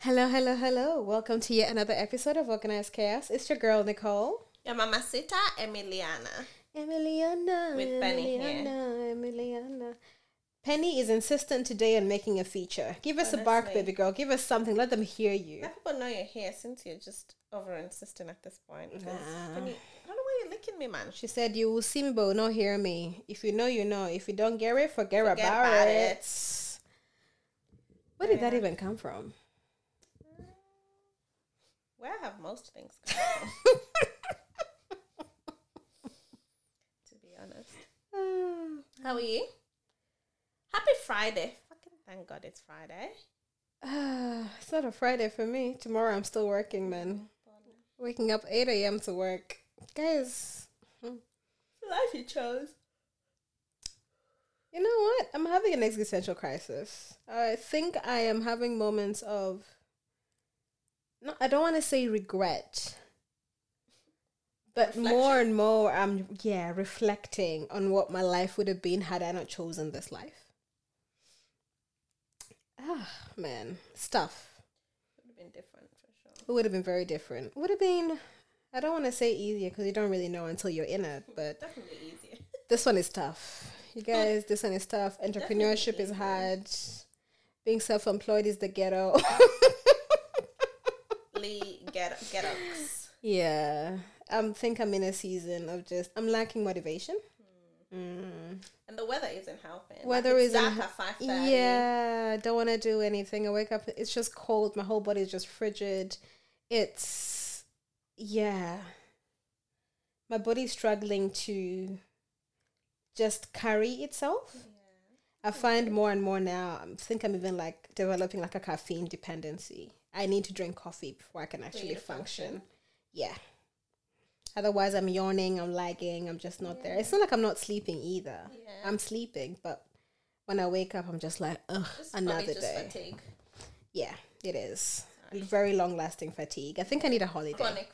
Hello, hello, hello. Welcome to yet another episode of Organized Chaos. It's your girl, Nicole. Your mamacita Emiliana. Emiliana. With Penny here. Emiliana, Emiliana. Penny is insistent today on making a feature. Give us a bark, baby girl. Give us something. Let them hear you. Let people know you're here since you're just over insistent at this point. Nah. Penny, I don't know why you're licking me, man. She said, You will see me, but will not hear me. If you know, you know. If you don't get it, forget, Forget about, about it. it. Where did that even come from? Where I have most things come from? to be honest. How are you? Happy Friday. Fucking thank God it's Friday. Ah, it's not a Friday for me. Tomorrow I'm still working, man. Waking up 8 a.m. to work. Guys, The life you chose. you know what? I'm having an existential crisis. I think I am having moments of. No, I don't want to say regret. But more and more, I'm, yeah, reflecting on what my life would have been had I not chosen this life. Ah, man. Stuff. Would have been different for sure. It would have been very different. Would have been, I don't want to say easier because you don't really know until you're in it, but Definitely easier. this one is tough. You guys, this one is tough. Entrepreneurship is hard. Being self employed is the ghetto. Get get ups. yeah. I think I'm in a season of just, I'm lacking motivation. Mm. And the weather isn't helping. Weather like isn't dark at five thirty. Yeah, don't want to do anything. I wake up, it's just cold. My whole body is just frigid. It's, yeah. My body's struggling to just carry itself. I find more and more now, I think I'm even like developing like a caffeine dependency. I need to drink coffee before I can actually function. function. Yeah. Otherwise, I'm yawning, I'm lagging, I'm just not there. It's not like I'm not sleeping either. Yeah. I'm sleeping, but when I wake up, I'm just like, ugh, It's another just day. Fatigue. Yeah, it is. Very long lasting fatigue. I think I need a holiday. Chronic.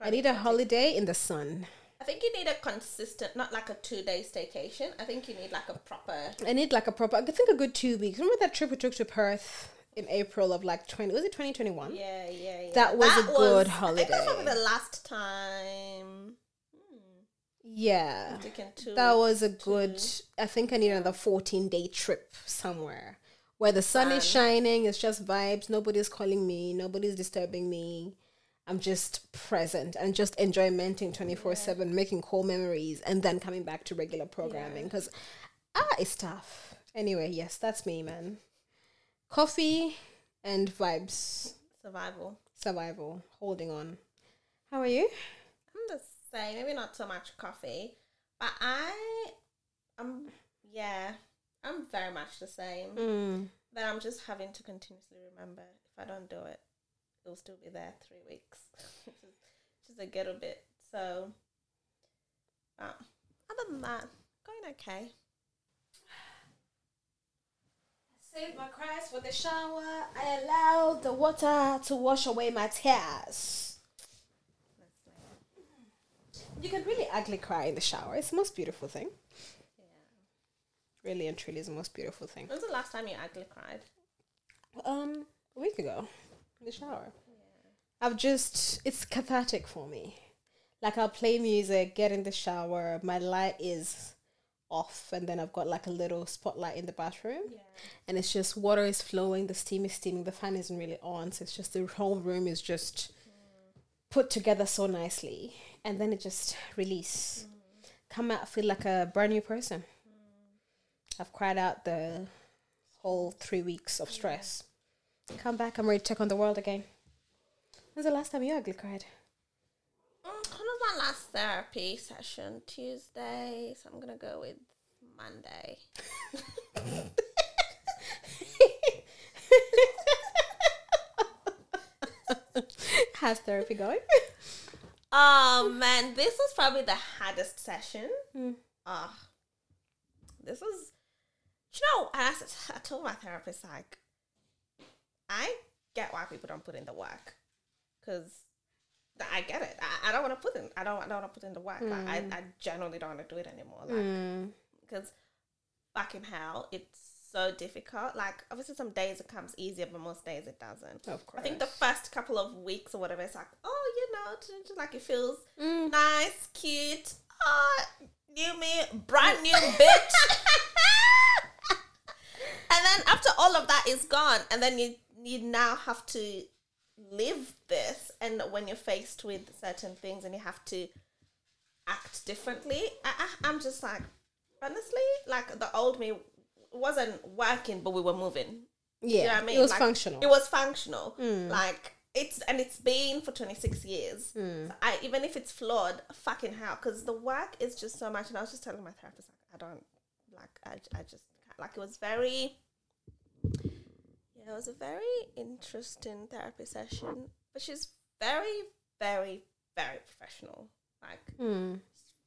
I need a fatigue. holiday in the sun. I think you need a consistent, not like a two day staycation. I think you need like a proper. I need like a proper, I think a good two weeks. Remember that trip we took to Perth in April of like 20, was it 2021? Yeah, yeah, yeah. That was a good holiday. I think that was probably the last time. Yeah. Two. That was a good, I think I need another 14 day trip somewhere where the sun is shining, it's just vibes, nobody's calling me, nobody's disturbing me. I'm just present and just enjoymenting 24 7, making cool memories, and then coming back to regular programming because, ah, it's tough. Anyway, yes, that's me, man. Coffee and vibes, survival. survival, holding on. How are you? I'm the same. Maybe not so much coffee, but I, I'm yeah, I'm very much the same. Mm. That I'm just having to continuously remember. If I don't do it, it'll still be there three weeks. just a little bit. So, uh, other than that, going okay. Save my cries for the shower. I allow the water to wash away my tears. You can really ugly cry in the shower. It's the most beautiful thing. Yeah. Really and truly is the most beautiful thing. When's the last time you ugly cried? Um, a week ago, in the shower. I've just it's cathartic for me. Like I'll play music, get in the shower, my light is off, and then I've got like a little spotlight in the bathroom. Yeah. and it's just water is flowing, the steam is steaming, the fan isn't really on, so it's just the whole room is just put together so nicely, and then it just release, come out, feel like a brand new person. I've cried out the whole three weeks of stress. Come back, I'm ready to take on the world again. When's the last time you ugly cried? When was my last therapy session? Tuesday. So I'm gonna go with Monday. How's therapy going? Oh man, this was probably the hardest session. Mm. Ah, this was. You know, and I, s- I told my therapist like, I get why people don't put in the work, because I get it. I, I don't want to put in. I don't. I don't want to put in the work. Like, I I genuinely don't want to do it anymore. Like, Mm. because fucking hell, it's so difficult. Like obviously some days it comes easier, but most days it doesn't. Of course. I think the first couple of weeks or whatever, it's like, oh, you know, like it feels Mm. nice, cute. Oh, new me, brand new bitch. and then after all of that is gone, and then you you now have to live this, and when you're faced with certain things, and you have to act differently, I, I, I'm just like, honestly, like the old me wasn't working, but we were moving. yeah, You know what I mean? it was Like, functional. It was functional. Mm. Like it's and it's been for 26 years. Mm. So I even if it's flawed, fucking hell, because the work is just so much. And I was just telling my therapist, like, I don't like. I I just like it was very. Yeah, it was a very interesting therapy session, but she's very, very, very professional. Like Mm.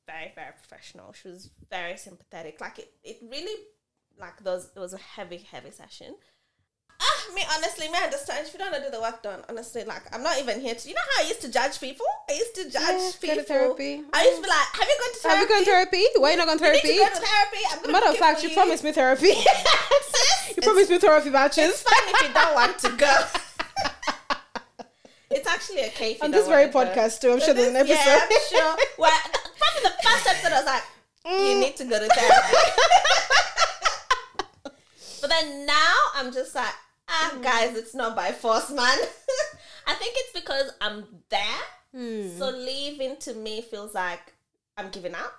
very very professional she was very sympathetic like it, it really like those it was a heavy heavy session ah me honestly me I understand if you don't do the work done honestly like i'm not even here to you know how i used to judge people i used to judge Yeah, go to therapy. i used to be like have you gone to therapy Have you gone to therapy? Why you not gone to therapy? You need to go to therapy i'm Matter of fact, you promised me therapy. you It's- promised me it's vouchers. fine if you don't want to go it's actually okay if you On this very to go. podcast too. I'm So sure there's an episode. Yeah, I'm sure. Well, probably the first episode, I was like, Mm. you need to go to therapy. but then now I'm just like, ah, Mm. guys, it's not by force, man. I think it's because I'm there. Mm. So leaving to me feels like I'm giving up.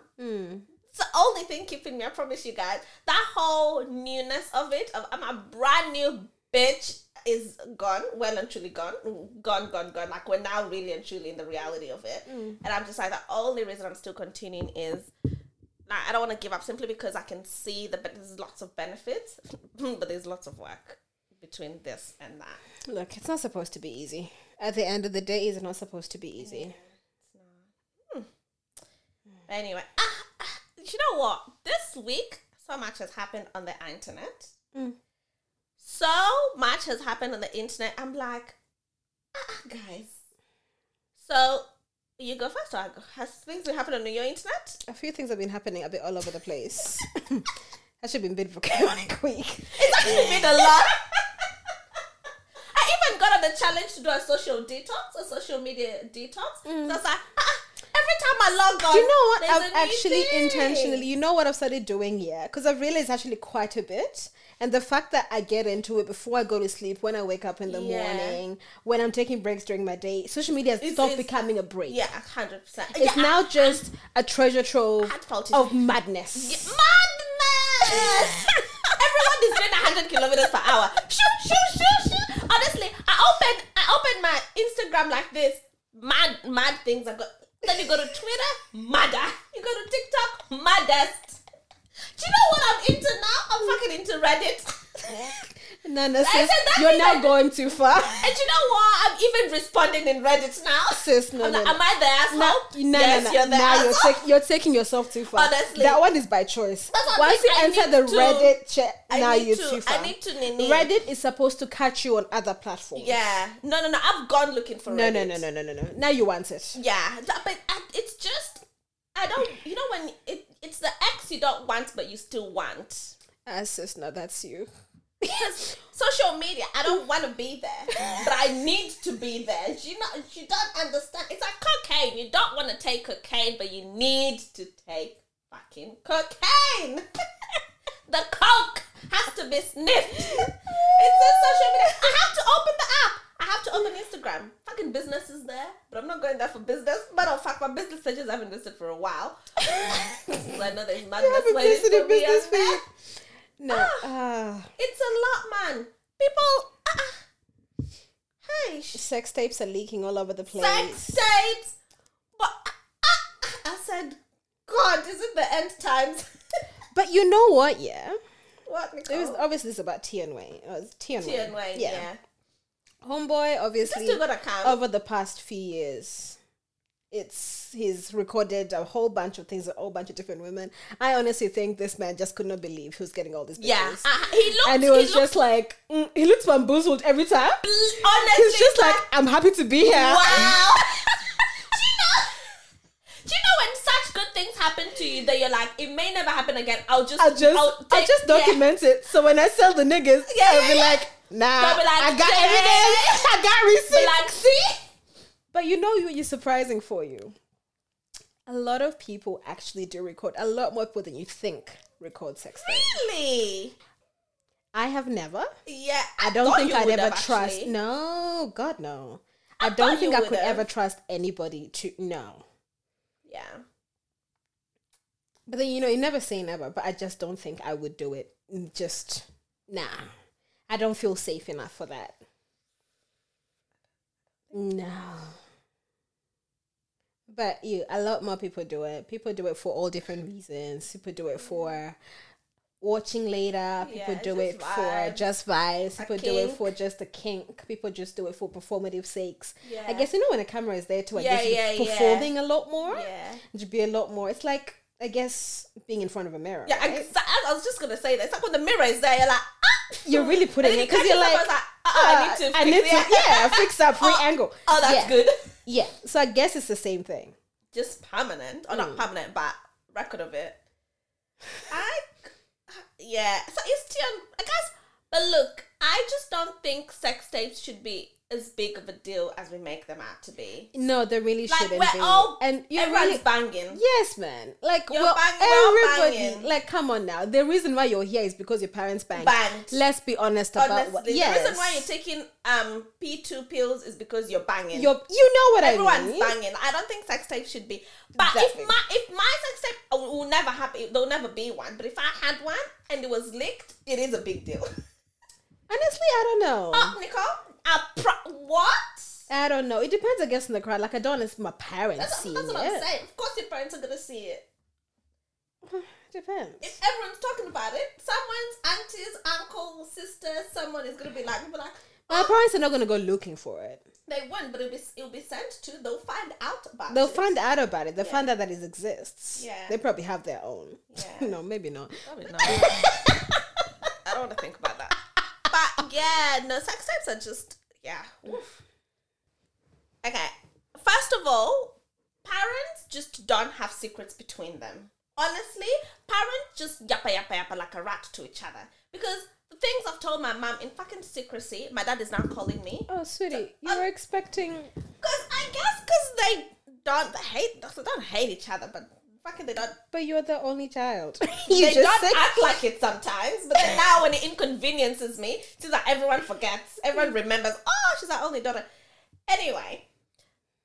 Mm. It's the only thing keeping me. I promise you guys. That whole newness of it, of I'm a brand new bitch, is gone. Well and truly gone. Gone, gone, gone. Like we're now really and truly in the reality of it. And I'm just like the only reason I'm still continuing is like I don't want to give up simply because I can see that but there's lots of benefits, but there's lots of work between this and that. Look, it's not supposed to be easy. At the end of the day, it's not supposed to be easy. Anyway, ah, ah, you know what? This week, so much has happened on the internet. Mm. So much has happened on the internet. I'm like, ah, guys. So you go first, or I go? Has things been happening on your internet? A few things have been happening a bit all over the place. Actually, been a bit of a chaotic week. It's actually been a lot. I even got on the challenge to do a social detox, a social media detox. So I was like, ah, every time I log on, Do you know what I've actually intentionally? You know what I've started doing, yeah? Because I've realized actually quite a bit. And the fact that I get into it before I go to sleep, when I wake up in the Yeah. morning, when I'm taking breaks during my day, social media has It's- stopped it's- becoming a break. Yeah, hundred percent. It's yeah, now just a treasure trove of madness. Madness! Everyone is doing 100 kilometers per hour. Shoo, shoo, shoo, shoo. Honestly, I opened I opened my Instagram like this. Mad, mad things. I got. Then you go to Twitter, madder. You go to TikTok, maddest. Do you know what I'm into now? I'm fucking into Reddit. Nana that you're now going too far. And you know what? I'm even responding in Reddit now. Sis, no, no, like, no. Am I the asshole? No, no, yes, no, no. you're now you're, take, you're taking yourself too far. Honestly. that one is by choice. That's what I'm Once you. I enter the to- Reddit chat, now you're to- too far. I need to nini. Reddit is supposed to catch you on other platforms. Yeah. No, no, no. I've gone looking for No, Reddit. no, no, no, no, no, no. Now you want it. Yeah, that, but uh, it's just I don't. You know when it it's the ex you don't want, but you still want. Ah, sis, no, that's you. Because social media, I don't want to be there, but I need to be there. You know, you don't understand. It's like cocaine. You don't want to take cocaine, but you need to take fucking cocaine. the coke has to be sniffed. It's in social media. I have to open the app. I have to open Instagram. Fucking business is there, but I'm not going there for business. Matter of fact, my business pages haven't listed for a while. so I know there's madness waiting for a me business on there. feed. No. Ah. It's a lot, man. People. ah, ah. hey, sex tapes are leaking all over the place. sex tapes. But ah, ah, I said, God, is it the end times? But you know what? Yeah, what, it was Nicole? obviously it's about Tian Wei. It was Tian. Tian Wei, yeah. Homeboy, Just obviously, still got account. over the past few years, it's he's recorded a whole bunch of things with a whole bunch of different women. I honestly think this man just could not believe he was getting all these. yeah, uh, he looked. and it was just like mm, he looks bamboozled every time. honestly. He's just like, I'm happy to be here. wow. do you know? Do you know when such good things happen to you that you're like, it may never happen again. I'll just, I'll just I'll, take- just yeah. document it. So when I sell the niggas, Yeah, I'll yeah, be yeah. like, nah, be like, I got yeah. evidence. I got Be receipts. like, see, But you know what is surprising for you? A lot of people actually do record. A lot more people than you think record sex really? I have never. Yeah, I don't think I'd ever trust. actually. No, God, no. I I, don't think I could have. ever trust anybody to. No. Yeah, But then, you know, you never say never, but I just don't think I would do it. Mm, just, nah. I don't feel safe enough for that. No. But you, a lot more people do it. People do it for all different reasons. People do it for watching later. People Yeah, do it for just vibes. A People do it for just a kink. People just do it for performative sakes. I guess you know when the camera is there too. I Yeah, guess you're yeah, yeah. performing a lot more. yeah. To be a lot more. It's like I guess being in front of a mirror. Yeah, right? exa- I was just gonna say that. It's like when the mirror is there, you're like, ah! You're really putting it because you're like, I like, oh, I need to. I need to, it. yeah, fix that free Oh, angle. Oh, that's yeah. good. Yeah, so I guess it's the same thing. Just permanent, or not Mm. permanent, but record of it. I, yeah. So it's still, I guess. But look, I just don't think sex tapes should be as big of a deal as we make them out to be. No, they really Like shouldn't we're be. all, and you everyone's really, banging. yes, man. Like, You're well, banging, everybody, banging. like, come on now. The reason why you're here is because your parents banged. Banged. Let's be honest about Honestly, what. the reason why you're taking um P two pills is because you're banging. You're, you know what I mean. Everyone's banging. I don't think sex tape should be. But Exactly. if my if my sex tape uh, will never happen, there'll never be one. But if I had one and it was leaked, it is a big deal. Honestly, I don't know. Oh, Nicole, a pro- what? I don't know. It depends, I guess, on the crowd. Like, I don't want my parents That's, seeing that's what it. I'm saying. Of course, your parents are gonna see it. Depends. If everyone's talking about it, someone's aunties, uncle, sister, someone is gonna be like, people like, My oh. parents are not going to go looking for it. they won't, but it'll be it'll be sent to. They'll find out about. It. They'll it. find out about it. They'll Yeah. find out that it exists. Yeah. They probably have their own. Yeah. no, maybe not. Probably not. I don't want to think about that. But yeah, no, sex tapes are just yeah. oof. Okay, first of all, parents just don't have secrets between them. Honestly, parents just yappa yappa yappa like a rat to each other because the things I've told my mom in fucking secrecy, my dad is now calling me Oh, sweetie, you uh, were expecting. because I guess because they don't hate they don't hate each other, but fucking they don't But you're the only child. they don't act like it sometimes, but then now when it inconveniences me, it's like everyone forgets, everyone remembers. Oh, she's our only daughter. Anyway,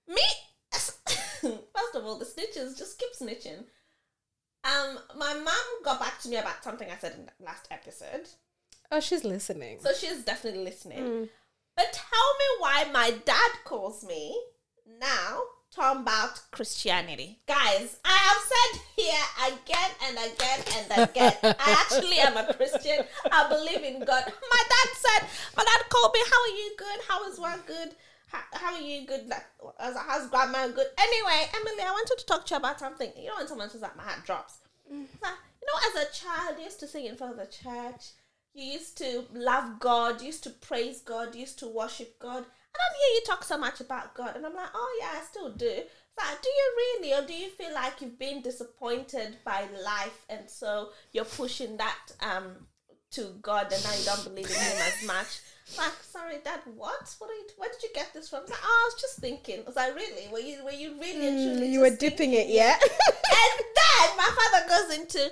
me. First of all, the snitches just keep snitching. Um, my mom got back to me about something I said in the last episode, Oh, she's listening. so she's definitely listening. Mm. But tell me why my dad calls me now talking about Christianity. Guys, I have said here again and again and again, I actually am a Christian. I believe in God. My dad said, my dad called me, how are you good? How is one good? How, how are you good? Like, how's, how's grandma good? Anyway, Emily, I wanted to talk to you about something. You know when someone says that, my heart drops. Mm-hmm. Like, you know, as a child, you used to sing in front of the church. You used to love God. You used to praise God. You used to worship God. I don't hear you talk so much about God. And I'm like, oh, yeah, I still do. It's like, do you really? Or do you feel like you've been disappointed by life and so you're pushing that um to God and now you don't believe in Him as much? Like, sorry, Dad, what? What are you, where did you get this from? It's like, oh, I was just thinking. I was like, really? Were you, were you really and truly Mm, you were dipping it, yeah? and then my father goes into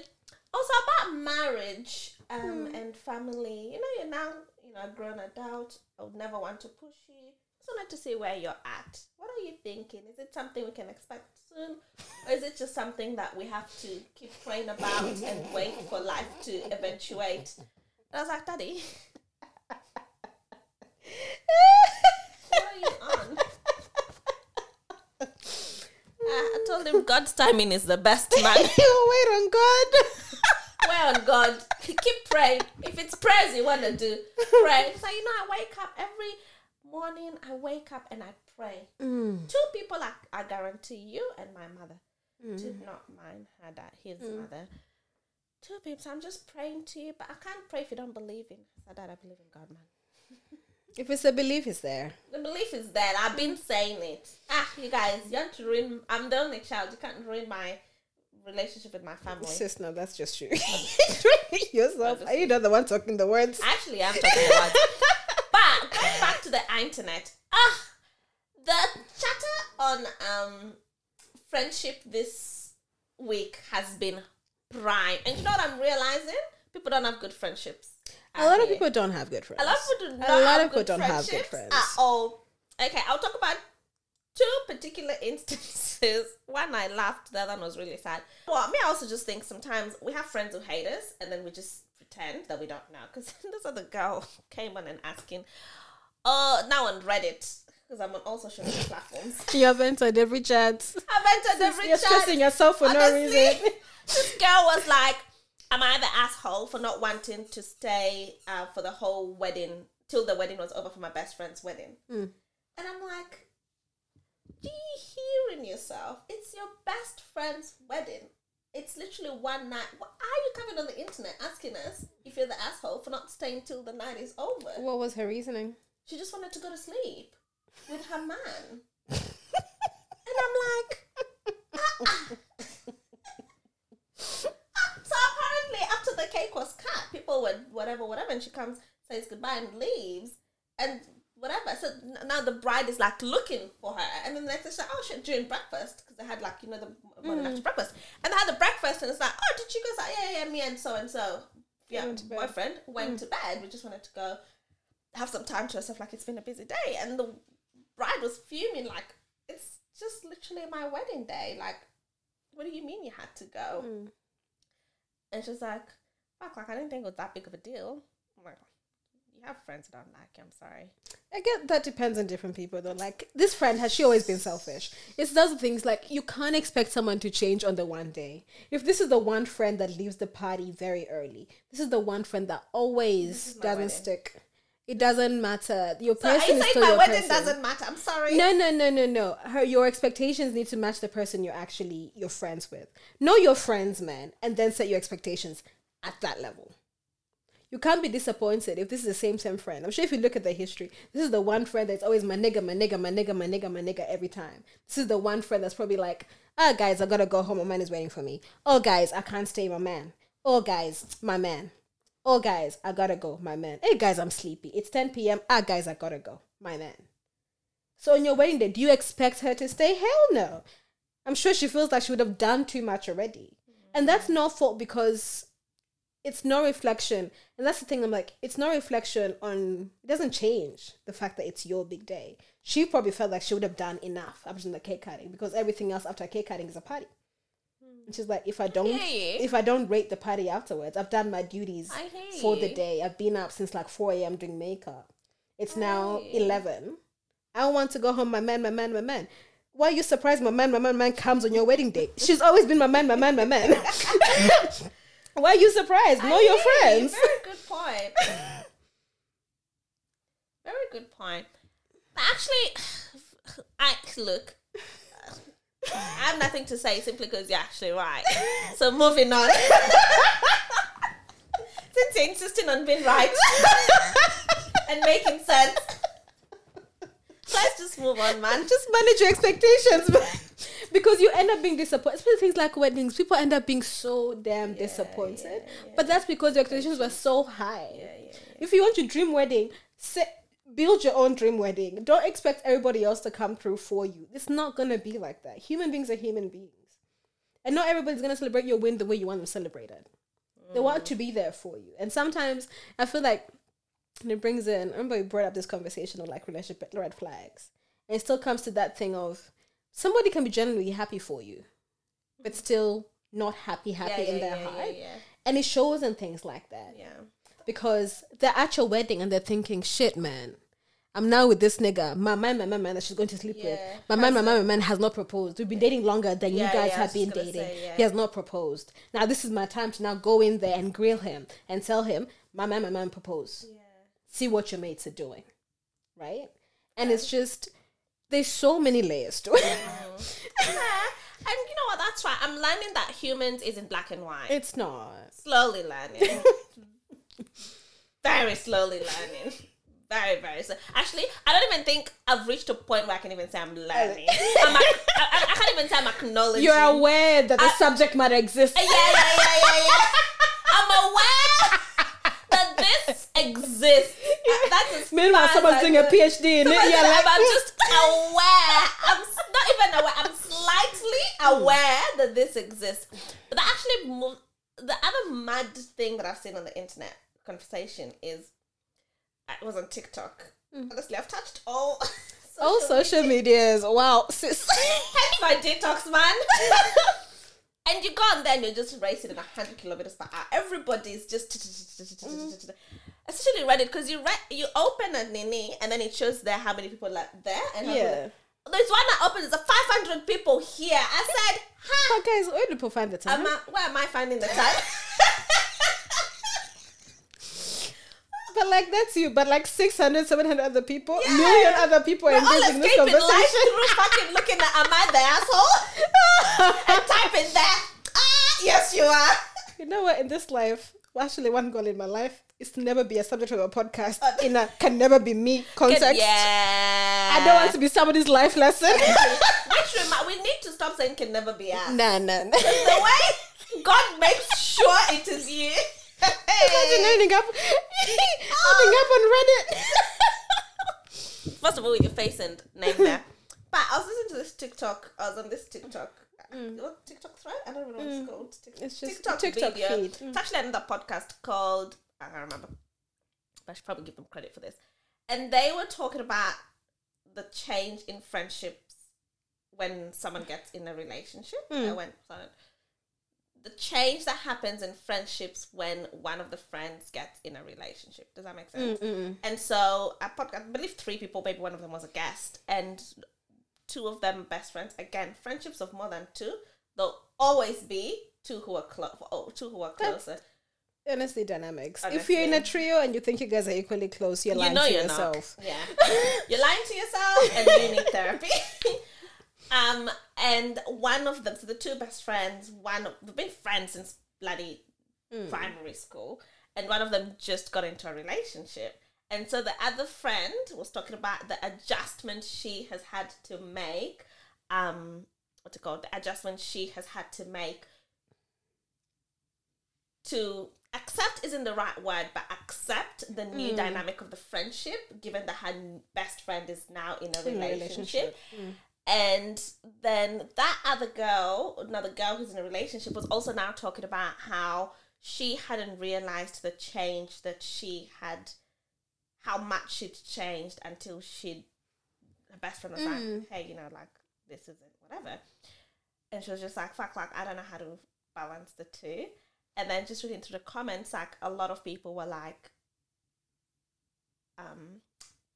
also about marriage um, Hmm. and family. You know, you're now you know a grown adult. I would never want to push you. Just wanted to see where you're at. What are you thinking? Is it something we can expect soon, or is it just something that we have to keep praying about and wait for life to eventuate? And I was like, Daddy, what are you on? I told him God's timing is the best, man. you wait on God. Pray on God. Keep praying. If it's prayers you want to do, pray. So, you know, I wake up every morning, I wake up and I pray. Mm. Two people, I, I guarantee you and my mother. Two, not mine, her dad, his mother. Two people. So I'm just praying to you, but I can't pray if you don't believe in. So, Dad, I believe in God, man. If it's a belief, it's there. The belief is there. I've been saying it. Ah, you guys, you want to ruin. I'm the only child. You can't ruin my relationship with my family. Sis, no, that's just you. Yourself. Are you not the one talking the words? Actually, I'm talking about. but going back to the internet, ah, the chatter on um friendship this week has been prime, and you know what I'm realizing? People don't have good friendships. A lot of people don't have good friends. A lot of people do not A lot of people don't have good friends. at all. Okay, I'll talk about two particular instances. One I laughed, the other one was really sad. Well, me, I also just think sometimes we have friends who hate us, and then we just pretend that we don't know. Because this other girl came on and asking, "Oh, now on Reddit." Because I'm on all social media platforms. You have entered every chat. I've entered every You're chat. stressing yourself for no reason. this girl was like, "Am I the asshole for not wanting to stay uh, for the whole wedding till the wedding was over for my best friend's wedding?" Mm. And I'm like, "Do you hear in yourself? It's your best friend's wedding. It's literally one night. Why are you coming on the internet asking us if you're the asshole for not staying till the night is over?" What was her reasoning? She just wanted to go to sleep with her man. and I'm like, ah, ah. So apparently, after the cake was cut, people were whatever, whatever, and she comes, says goodbye, and leaves, and whatever. So now the bride is like looking for her, and then the next day she's like, oh shit, during breakfast because they had like you know the morning after breakfast, and they had the breakfast, and it's like, oh, did she go? It's like, yeah, yeah, me and so and so, yeah, Went boyfriend went to bed. We just wanted to go have some time to herself, like it's been a busy day, and the bride was fuming, like it's just literally my wedding day, like. What do you mean you had to go? Mm. And she's like, fuck, like, I didn't think it was that big of a deal. I'm like, you have friends that don't like you, I'm sorry. I get that depends on different people though. Like this friend has she always been selfish. It's those things like you can't expect someone to change on the one day. If this is the one friend that leaves the party very early, this is the one friend that always doesn't wedding. stick. It doesn't matter. Your So person is still my your wedding person. doesn't matter? I'm sorry. No, no, no, no, no. Her your expectations need to match the person you're actually you're friends with. Know your friends, man, and then set your expectations at that level. You can't be disappointed if this is the same same friend. I'm sure if you look at the history, this is the one friend that's always my nigga, my nigga, my nigga, my nigga, my nigga every time. This is the one friend that's probably like, ah, guys, I gotta go home. My man is waiting for me. Oh, guys, I can't stay. My man. Oh, guys, my man. Oh, guys, I gotta go. My man. Hey, guys, I'm sleepy. It's 10 p.m. Ah, guys, I gotta go. My man. So on your wedding day, do you expect her to stay? Hell no. I'm sure she feels like she would have done too much already. And that's no fault because it's no reflection. And that's the thing, I'm like, it's no reflection on it doesn't change the fact that it's your big day. She probably felt like she would have done enough than the cake cutting because everything else after cake cutting is a party. And she's like, if I don't you. if I don't rate the party afterwards, I've done my duties for the day. I've been up since like 4 a.m. doing makeup. It's now 11. I want to go home, my man, my man, my man. Why are you surprised my man, my man, my man comes on your wedding day? She's always been my man, my man, my man. Why are you surprised? Know I your hear you. friends. Very good point. Very good point. Actually, I look. I have nothing to say simply because you're actually right. So moving on. Since you're insisting on being right and making sense, let's just move on, man. Just manage your expectations. because you end up being disappointed. Especially things like weddings. People end up being so damn disappointed. But that's because your expectations were so high. If you want your dream wedding, build your own dream wedding. Don't expect everybody else to come through for you. It's not gonna be like that. Human beings are human beings. And not everybody's gonna celebrate your win the way you want them celebrated. They want mm. to be there for you. And sometimes I feel like and it brings in I remember we brought up this conversation of like relationship red flags. And it still comes to that thing of somebody can be genuinely happy for you, but still not happy, happy in their yeah, heart. Yeah, yeah, And it shows in things like that yeah. because they're at your wedding and they're thinking, shit, man. I'm now with this nigga. My man, my man, man that she's going to sleep with. My man, my man, my man has not proposed. We've been dating longer than Yeah, you guys yeah, have been dating. say, yeah. He has not proposed. Now this is my time to now go in there and grill him and tell him, my man, my man propose. See what your mates are doing. Right? And it's just there's so many layers to it. Mm-hmm. yeah. And you know what? That's right. I'm learning that humans isn't black and white. it's not. slowly learning. Very slowly learning. very, very so. Actually, I don't even think I've reached a point where I can even say I'm learning. I'm I, I, I can't even say I'm acknowledging. You're aware that the I- subject matter exists. Yeah, yeah, yeah, yeah, yeah. I'm aware this exists. Uh, That's Meanwhile, someone's doing a. Uh, PhD in it. You're like, I'm just aware. I'm not even aware. I'm slightly hmm. aware that this exists. But actually, the other mad thing that I've seen on the internet conversation is, uh, it was on TikTok. Hmm. Honestly, I've touched all. all social medias. Wow, sis. Hence my detox, man. and you go on there and you're just racing at 100 kilometers per hour. Everybody's just. Especially Reddit, because you you open a Nini and then it shows there how many people are there. And how Yeah. many- There's one that opens, there's a 500 people here. I said, ha, But guys, where do people find the time? am I, where am I finding the time? But like that's you. But like 600, 700 other people, Yeah. million other people engaged in this escaping life conversation. through fucking looking at, am I the asshole? and typing there. Ah, yes, you are. You know what? In this life, well, actually, one goal in my life is to never be a subject of a podcast. in a can never be me context. Yeah. I don't want to be somebody's life lesson. Which remi- we need to stop saying can never be us. nah, nah, nah. The way God makes sure it is you. Imagine ending up, ending up on Reddit. First of all, with your face and name there. But I was listening to this TikTok. I was on this TikTok. What TikTok thread? I don't even know what it's called. Mm. It's just TikTok, TikTok video. feed. Mm. It's actually another podcast called I don't remember. But I should probably give them credit for this. And they were talking about the change in friendships when someone gets in a relationship. Mm. I went silent. The change that happens in friendships when one of the friends gets in a relationship. Does that make sense? Mm-mm. And so I, pod- I believe three people, maybe one of them was a guest, and two of them best friends. Again, friendships of more than two, there'll always be two who are close, oh, two who are That's- closer. Honestly, dynamics. If you're in a trio and you think you guys are equally close, you're You lying to you're yourself. not. Yeah, you're lying to yourself, and you need therapy. um, and one of them, so the two best friends, one of, they've been friends since bloody Mm. primary school, and one of them just got into a relationship. And so the other friend was talking about the adjustment she has had to make. Um, what's it called? The adjustment she has had to make to accept isn't the right word, but accept the new Mm. dynamic of the friendship, given that her best friend is now in a relationship. Mm. And then that other girl, another girl who's in a relationship, was also now talking about how she hadn't realized the change that she had, how much she'd changed until she, her best friend was Mm. like, hey, you know, like, this isn't whatever. And she was just like, fuck, like, I don't know how to balance the two. And then just reading through the comments, like, a lot of people were like, um,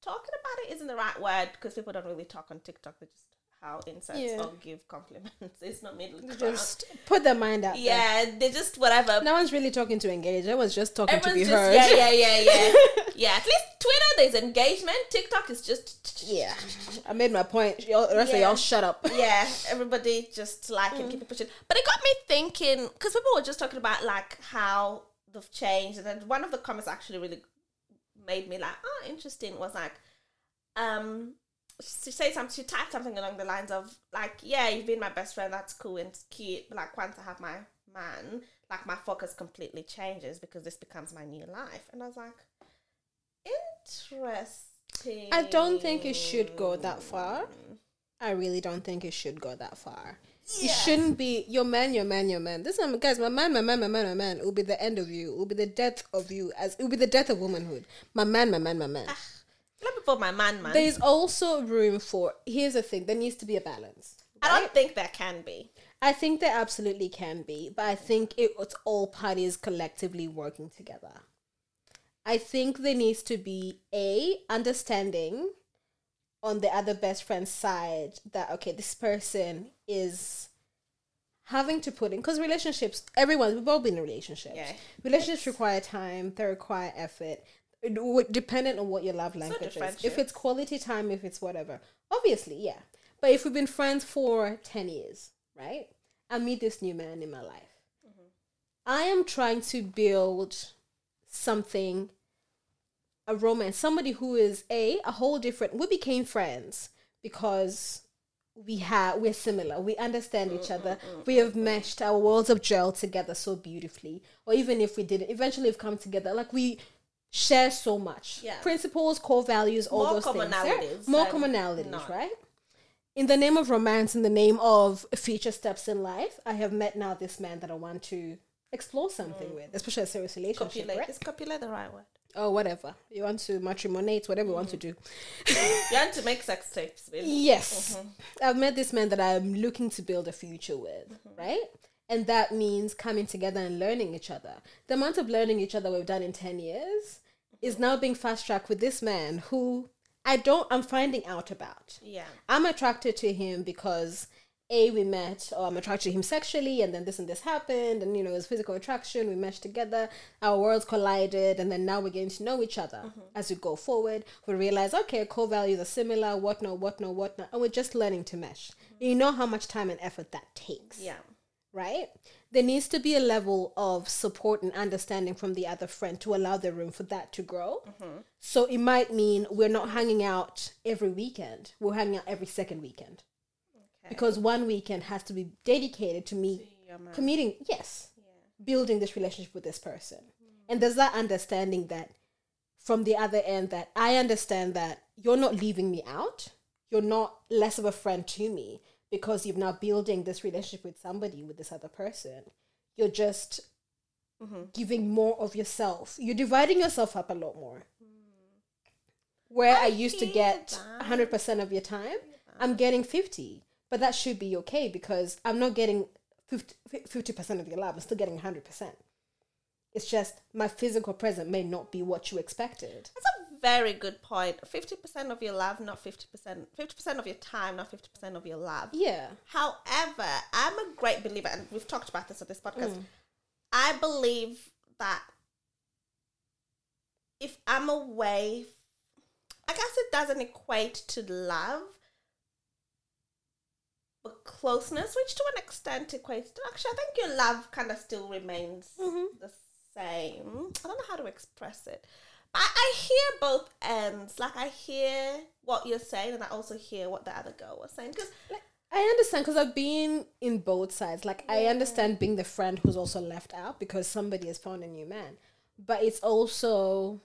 talking about it isn't the right word because people don't really talk on TikTok. They just how inserts Yeah. or give compliments. It's not middle ground. Just put their mind out yeah, they just whatever. No one's really talking to engage. Everyone's just talking to be Everyone's heard. yeah, yeah, yeah, yeah, yeah. At least Twitter, there's engagement. TikTok is just Yeah. I made my point. Y'all, the rest of y'all shut up. yeah, everybody just like and keep it pushing. But it got me thinking because people were just talking about like how they've changed, and then one of the comments actually really made me like, oh, interesting. Was like, um, she said something. She typed something along the lines of like, yeah, you've been my best friend. That's cool and cute. But like once I have my man, like my focus completely changes because this becomes my new life. And I was like, interesting. I don't think it should go that far. I really don't think it should go that far. It shouldn't be your man, your man, your man. This one, guys, my man, my man, my man, my man. It will be the end of you. It will be the death of you. As it will be the death of womanhood. My man, my man, my man. Ah. Let me put my man, man. There's also room for. Here's the thing. There needs to be a balance. I don't think there can be. I think there absolutely can be, but I think it, it's all parties collectively working together. I think there needs to be a understanding on the other best friend's side that okay, this person is having to put in because relationships, everyone we've all been in relationships. Yeah. Relationships require time, they require effort. It Dependent on what your love language is. If it's quality time, if it's whatever. Obviously, yeah. But if we've been friends for 10 years, right? I meet this new man in my life. I am trying to build something a romance, somebody who is a a whole different. We became friends because we have we're similar. We understand each other. We have meshed our worlds of gel together so beautifully. Or even if we didn't, eventually we've come together. Like we share so much. Yeah. Principles, core values, all More those things. yeah? commonalities More commonalities, not. right? In the name of romance, in the name of future steps in life, I have met now this man that I want to explore something mm. with, especially a serious relationship, Copulate. right? Is copulate the right word? Oh, whatever you want to matrimonate, whatever you want to mm. do. You want to make sex tapes, really? Yes, mm-hmm. I've met this man that I'm looking to build a future with, mm-hmm. right? And that means coming together and learning each other. The amount of learning each other we've done in ten years is now being fast tracked with this man who I don't. I'm finding out about. Yeah. I'm attracted to him because a we met or I'm attracted to him sexually and then this and this happened and you know it was physical attraction we meshed together our worlds collided and then now we're getting to know each other mm-hmm. as we go forward we realize okay core values are similar whatnot whatnot whatnot and we're just learning to mesh mm-hmm. you know how much time and effort that takes Yeah. right? There needs to be a level of support and understanding from the other friend to allow the room for that to grow. So it might mean we're not hanging out every weekend, we're hanging out every second weekend. Because one weekend has to be dedicated to me committing, yes, building this relationship with this person. And there's that understanding that from the other end that I understand that you're not leaving me out. You're not less of a friend to me because you're now building this relationship with somebody, with this other person. You're just giving more of yourself. You're dividing yourself up a lot more. Where I, used to get that. 100% of your time, I'm getting 50. But that should be okay because I'm not getting 50, 50% of your love. I'm still getting 100%. It's just my physical presence may not be what you expected. That's very good point. Fifty percent of your love, not fifty percent. Fifty percent of your time, not fifty percent of your love. Yeah. However, I'm a great believer, and we've talked about this on this podcast. Mm. I believe that if I'm away, I guess it doesn't equate to love, but closeness, which to an extent equates to. Actually, I think your love kind of still remains mm-hmm. the same. I don't know how to express it. I, I hear both ends. Like I hear what you're saying, and I also hear what the other girl was saying. Because I understand because I've been in both sides. Like I understand being the friend who's also left out because somebody has found a new man. But it's also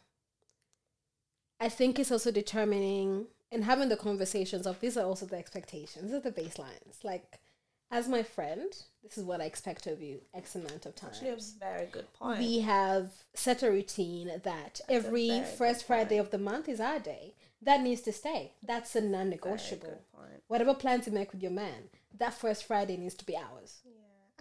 I think it's also determining and having the conversations of these are also the expectations. These are the baselines. Like as my friend, this is what I expect of you X amount of time. actually, a very good point. we have set a routine that every first Friday of the month is our day. That needs to stay. That's a non negotiable. point. Whatever plans you make with your man, that first Friday needs to be ours.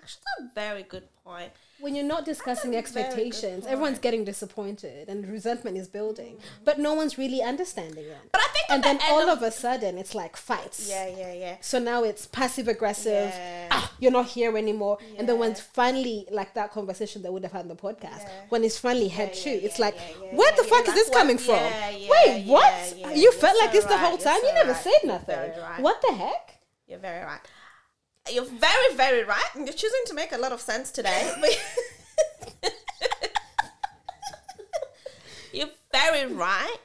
Actually, that's a very good point. When you're not discussing That's a very good expectations, everyone's getting disappointed and resentment is building, but no one's really understanding it. But I think And then the all of a sudden, it's like fights. yeah, yeah, yeah. So now it's passive aggressive. Yeah. Ah, you're not here anymore. And then when it's finally like that conversation that would have had on the podcast, Yeah. when it's finally head yeah, to, it's yeah, like, yeah, yeah, where yeah, the yeah, fuck is this what- coming from? yeah, yeah, Wait, yeah, what? yeah, you felt like so this the whole right, time? You never right, said nothing. right. What the heck? You're very right. You're very, very right. And you're choosing to make a lot of sense today. You're very right.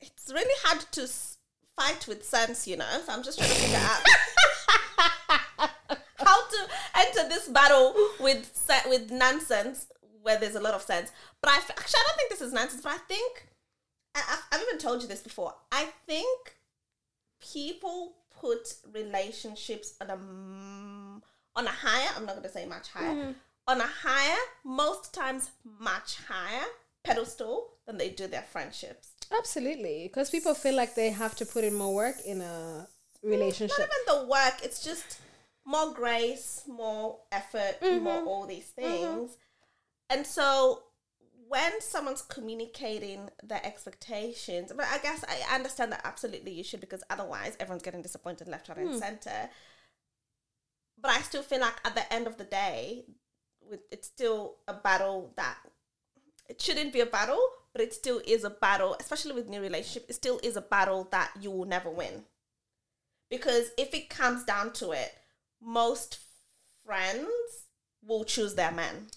It's really hard to s- fight with sense, you know. So I'm just trying to figure out how to enter this battle with with nonsense where there's a lot of sense. But I f- actually I don't think this is nonsense. But I think I, I've, I've even told you this before. I think people put relationships on a mm, on a higher. I'm not going to say much higher. Mm-hmm. On a higher, most times much higher pedestal than they do their friendships. Absolutely. Because people feel like they have to put in more work in a mm, relationship. Not even the work. It's just more grace, more effort, mm-hmm. more all these mm-hmm. things. And so when someone's communicating their expectations, but I guess I understand that absolutely you should because otherwise everyone's getting disappointed left, right, and hmm. center. But I still feel like at the end of the day, it's still a battle that it shouldn't be a battle, but it still is a battle, especially with new relationship. It still is a battle that you will never win. Because if it comes down to it, most friends will choose their man.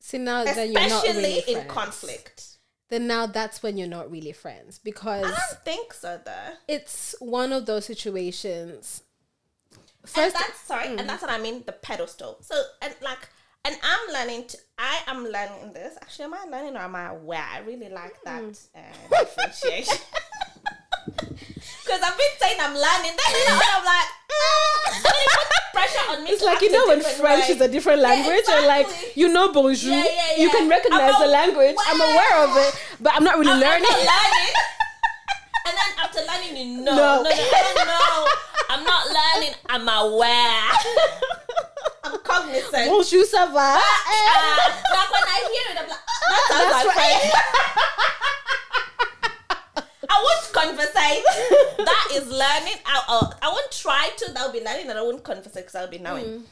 See now then you're not especially really in friends. conflict. Then now that's when you're not really friends because I don't think so, though. it's one of those situations. and First, that's sorry, and that's what I mean. The pedestal. So and like, and I'm learning. To, I am learning this. Actually, am I learning or am I aware? I really like that uh, differentiation. Because I've been saying I'm learning, then you know, I'm like, mm, and then it pressure on me. it's like you know when French way. is a different Yeah, language, and like you know bonjour, Yeah, yeah, you can recognize I'm the language. I'm aware of it, but I'm not really I'm, I'm learning. not learning. and then after learning, you know, No. no, no, don't know. I'm not learning. I'm aware. I'm cognizant. bonjour, ça va? Uh, like when I hear it, I'm like, oh, that sounds That's like right. French. Conversate. that is learning. I, uh, I won't try to. That'll be learning, and I won't conversate because I'll be knowing.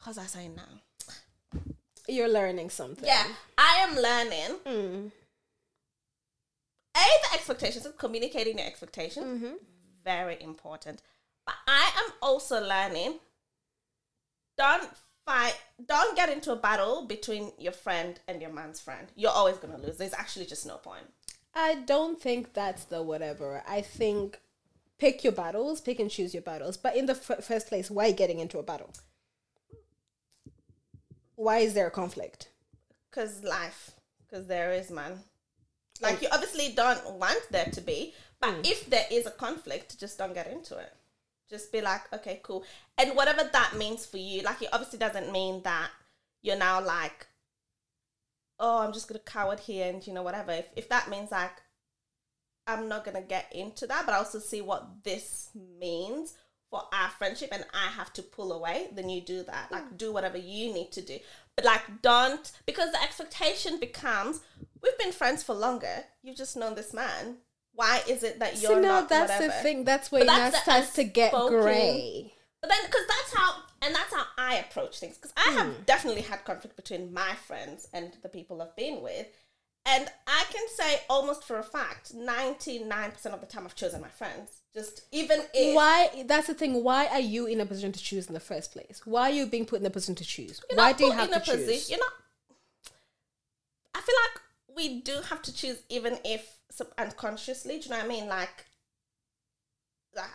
How's I saying now? You're learning something. Yeah, I am learning. Mm. A, the expectations of communicating your expectations, Mm-hmm. very important. But I am also learning. Don't fight. Don't get into a battle between your friend and your man's friend. You're always gonna lose. There's actually just no point. I don't think that's the whatever. I think pick your battles, pick and choose your battles. But in the f- first place, why getting into a battle? Why is there a conflict? Cause life. Cause there is man. Like you obviously don't want there to be, but hmm. if there is a conflict, just don't get into it. Just be like, okay, cool. And whatever that means for you, like it obviously doesn't mean that you're now like, oh, I'm just gonna coward here and you know, whatever. If if that means like I'm not gonna get into that, but I also see what this means for our friendship and I have to pull away, then you do that. Like mm. do whatever you need to do. But like don't because the expectation becomes we've been friends for longer. You've just known this man. Why is it that you're so now not that's whatever? the thing. That's where it starts to get grey. But then, because that's how, and that's how I approach things. Because I Hmm. have definitely had conflict between my friends and the people I've been with. And I can say almost for a fact, 99% of the time I've chosen my friends. Just even if. Why? That's the thing. Why are you in a position to choose in the first place? Why are you being put in a position to choose? you're Why do you have in to a choose? position- You're not. I feel like we do have to choose, even if unconsciously. Do you know what I mean? Like,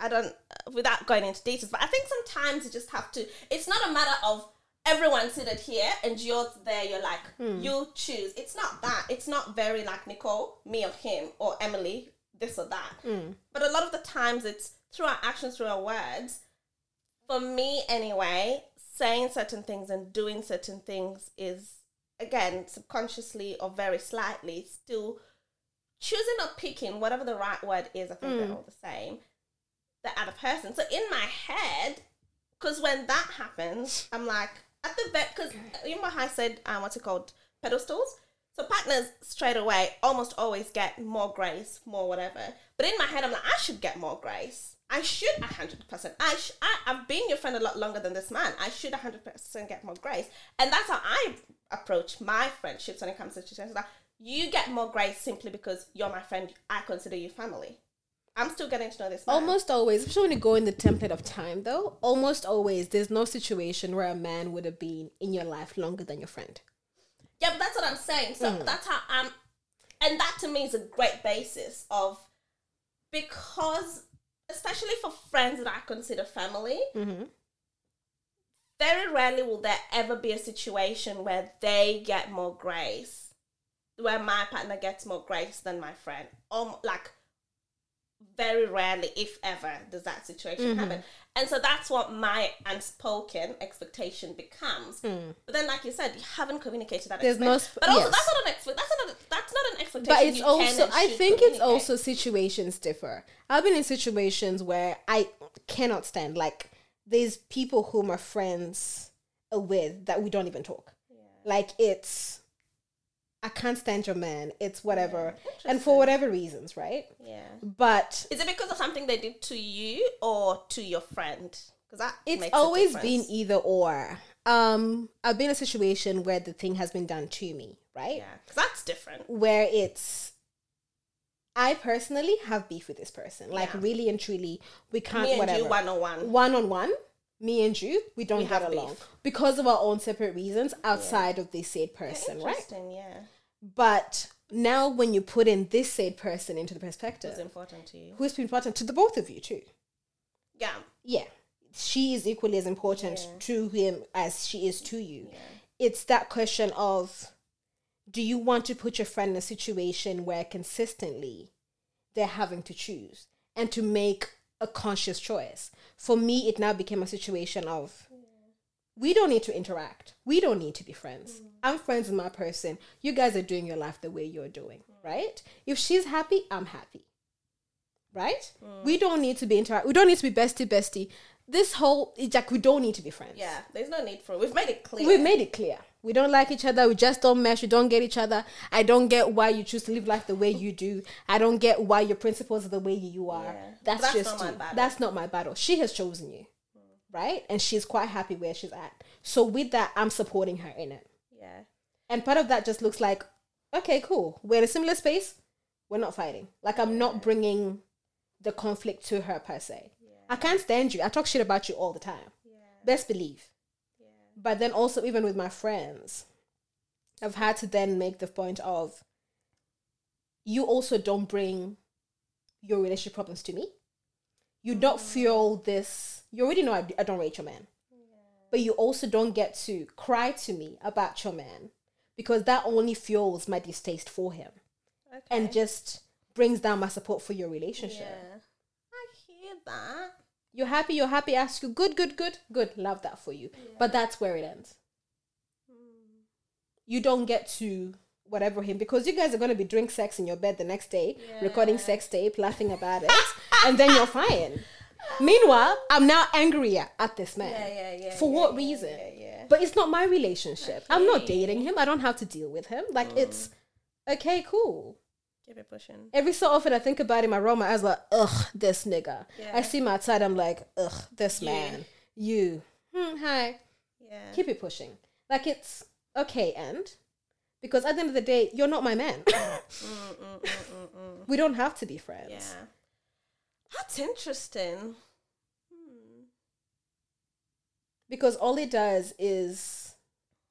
I don't, without going into details, but I think sometimes you just have to. It's not a matter of everyone seated here and you're there. You're like, Hmm. you choose. It's not that. It's not very like Nicole, me or him, or Emily, this or that. Hmm. But a lot of the times, it's through our actions, through our words. For me, anyway, saying certain things and doing certain things is again subconsciously or very slightly still choosing or picking whatever the right word is. I think they're all the same the other person. So in my head, because when that happens, I'm like at the vet. Because you know how I said, um, what's it called, pedestals. So partners straight away almost always get more grace, more whatever. But in my head, I'm like, I should get more grace. I should hundred percent. I, sh- I I've been your friend a lot longer than this man. I should hundred percent get more grace, and that's how I approach my friendships when it comes to situations. Like you get more grace simply because you're my friend. I consider you family. I'm still getting to know this man. Almost always, especially when you go in the template of time, though, almost always there's no situation where a man would have been in your life longer than your friend. Yeah, but that's what I'm saying. So that's how I'm, and that to me is a great basis of because, especially for friends that I consider family, Mm-hmm. very rarely will there ever be a situation where they get more grace, where my partner gets more grace than my friend. Um, like very rarely, if ever, does that situation Mm-hmm. happen. And so that's what my unspoken expectation becomes. But then, like you said, you haven't communicated that. There's no sp- but also yes. that's not an expect. That's not. A, that's not an expectation. But it's also, I think it's also situations differ. I've been in situations where I cannot stand, like, there's people whom are friends are with that we don't even talk. Like, it's, I can't stand your man. It's whatever. and for whatever reasons, right? Yeah. But Is it because of something they did to you or to your friend? Because that it's always been either or. Um, I've been in a situation where the thing has been done to me, right? yeah, because that's different. where it's I personally have beef with this person. Like Yeah. really and truly, we can't Me and whatever. you one on one. one on one, me and you, we don't We get have along beef. because of our own separate reasons outside of this said person, right? Interesting, yeah. But now, when you put in this said person into the perspective, It's important to you. who's important to the both of you too? Yeah. Yeah, she is equally as important Yeah. to him as she is to you. Yeah. It's that question of do you want to put your friend in a situation where consistently they're having to choose and to make a conscious choice? For me, it now became a situation of we don't need to interact. We don't need to be friends. Mm. I'm friends with my person. You guys are doing your life the way you're doing, mm. right? If she's happy, I'm happy. Right? Mm. We don't need to be interact. We don't need to be bestie bestie. This whole it's like we don't need to be friends. Yeah. There's no need for it. We've made it clear. We've made it clear. We don't like each other. We just don't mesh. We don't get each other. I don't get why you choose to live life the way you do. I don't get why your principles are the way you are. Yeah. That's, That's just not my battle. That's not my battle. She has chosen you, right? And she's quite happy where she's at. So with that, I'm supporting her in it. yeah. And part of that just looks like, okay, cool. We're in a similar space. We're not fighting. Like I'm not bringing the conflict to her per se. I can't stand you. I talk shit about you all the time. Best believe. But then also even with my friends, I've had to then make the point of you also don't bring your relationship problems to me. You don't feel this. You already know I, I don't rate your man. But you also don't get to cry to me about your man because that only fuels my distaste for him Okay. and just brings down my support for your relationship. yeah. I hear that. You're happy, you're happy, ask you, good, good, good, good, love that for you. But that's where it ends. Hmm. You don't get to whatever him because you guys are going to be doing sex in your bed the next day, recording sex tape, laughing about it, and then you're fine. Meanwhile, I'm now angrier at this man. Yeah, yeah, yeah. For yeah, what yeah, reason? Yeah, yeah. But it's not my relationship. I'm not dating him. I don't have to deal with him. Like it's okay, cool. Keep it pushing. Every so often I think about him, I roll my eyes like, ugh, this nigga. Yeah. I see him outside, I'm like, ugh, this You. man. You. Hmm, hi. Yeah. Keep it pushing. Like it's okay, and because at the end of the day, you're not my man. Mm, mm, mm, we don't have to be friends. Yeah. That's interesting. Hmm. Because all it does is,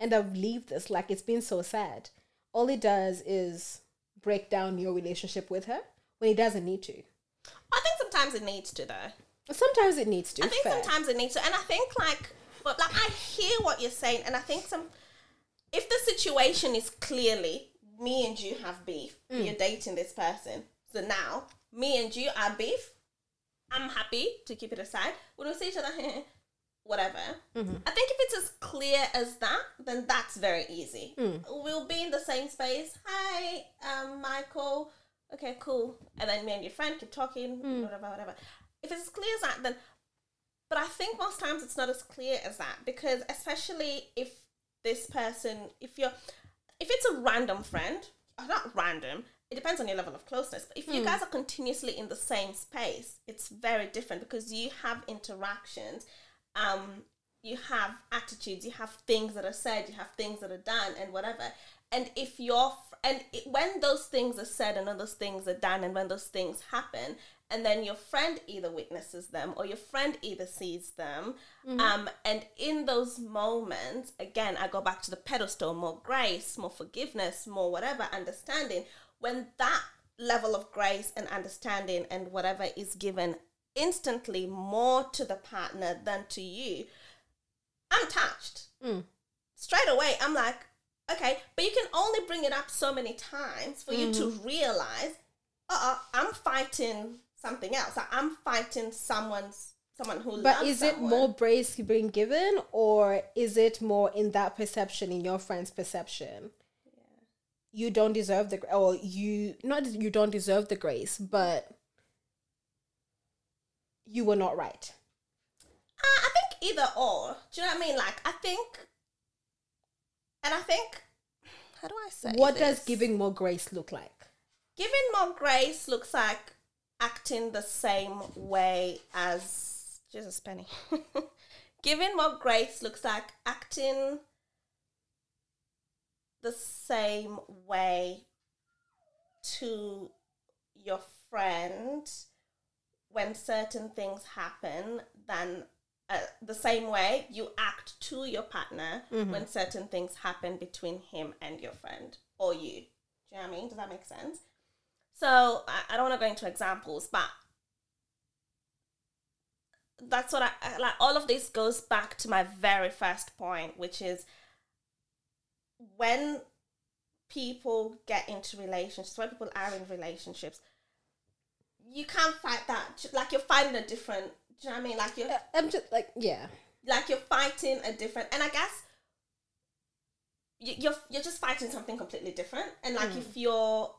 and I've leave this like it's been so sad. All it does is break down your relationship with her when it doesn't need to. I think sometimes it needs to though. Sometimes it needs to. I think fair. sometimes it needs to, and I think like, but like I hear what you're saying, and I think some, if the situation is clearly me and you have beef, Mm. you're dating this person, so now me and you are beef. I'm happy to keep it aside. We don't see each other, whatever. Mm-hmm. I think if it's as clear as that, then that's very easy. Mm. We'll be in the same space. Hi, um, Michael. Okay, cool. And then me and your friend keep talking, Mm. whatever, whatever. If it's as clear as that, then. But I think most times it's not as clear as that because, especially if this person, if you're, if it's a random friend, not random, it depends on your level of closeness. But if you guys are continuously in the same space, it's very different because you have interactions, um, you have attitudes, you have things that are said, you have things that are done, and whatever. And if you're, and it, when those things are said and when those things are done, and when those things happen, and then your friend either witnesses them or your friend either sees them, um, and in those moments, again, I go back to the pedestal: more grace, more forgiveness, more whatever, understanding. When that level of grace and understanding and whatever is given instantly more to the partner than to you, I'm touched. Mm. Straight away, I'm like, okay, but you can only bring it up so many times for you to realize, uh, uh I'm fighting something else. Like, I'm fighting someone's someone who. But is it someone. more grace being given, or is it more in that perception, in your friend's perception? Yeah. You don't deserve the, or you not you don't deserve the grace, but you were not right. Uh, I think either or. Do you know what I mean? Like, I think, and I think, how do I say? what does giving more grace look like? Giving more grace looks like acting the same way as Jesus Penny. Giving more grace looks like acting the same way to your friend when certain things happen than uh, the same way you act to your partner when certain things happen between him and your friend or you. Do you know what I mean? Does that make sense? So I, I don't want to go into examples, but that's what I like. All of this goes back to my very first point, which is when people get into relationships, when people are in relationships, you can't fight that. Like you're fighting a different. Do you know what I mean? Like you're uh, I'm just like, yeah. like you're fighting a different. And I guess you- you're you're just fighting something completely different. And like hmm. if you're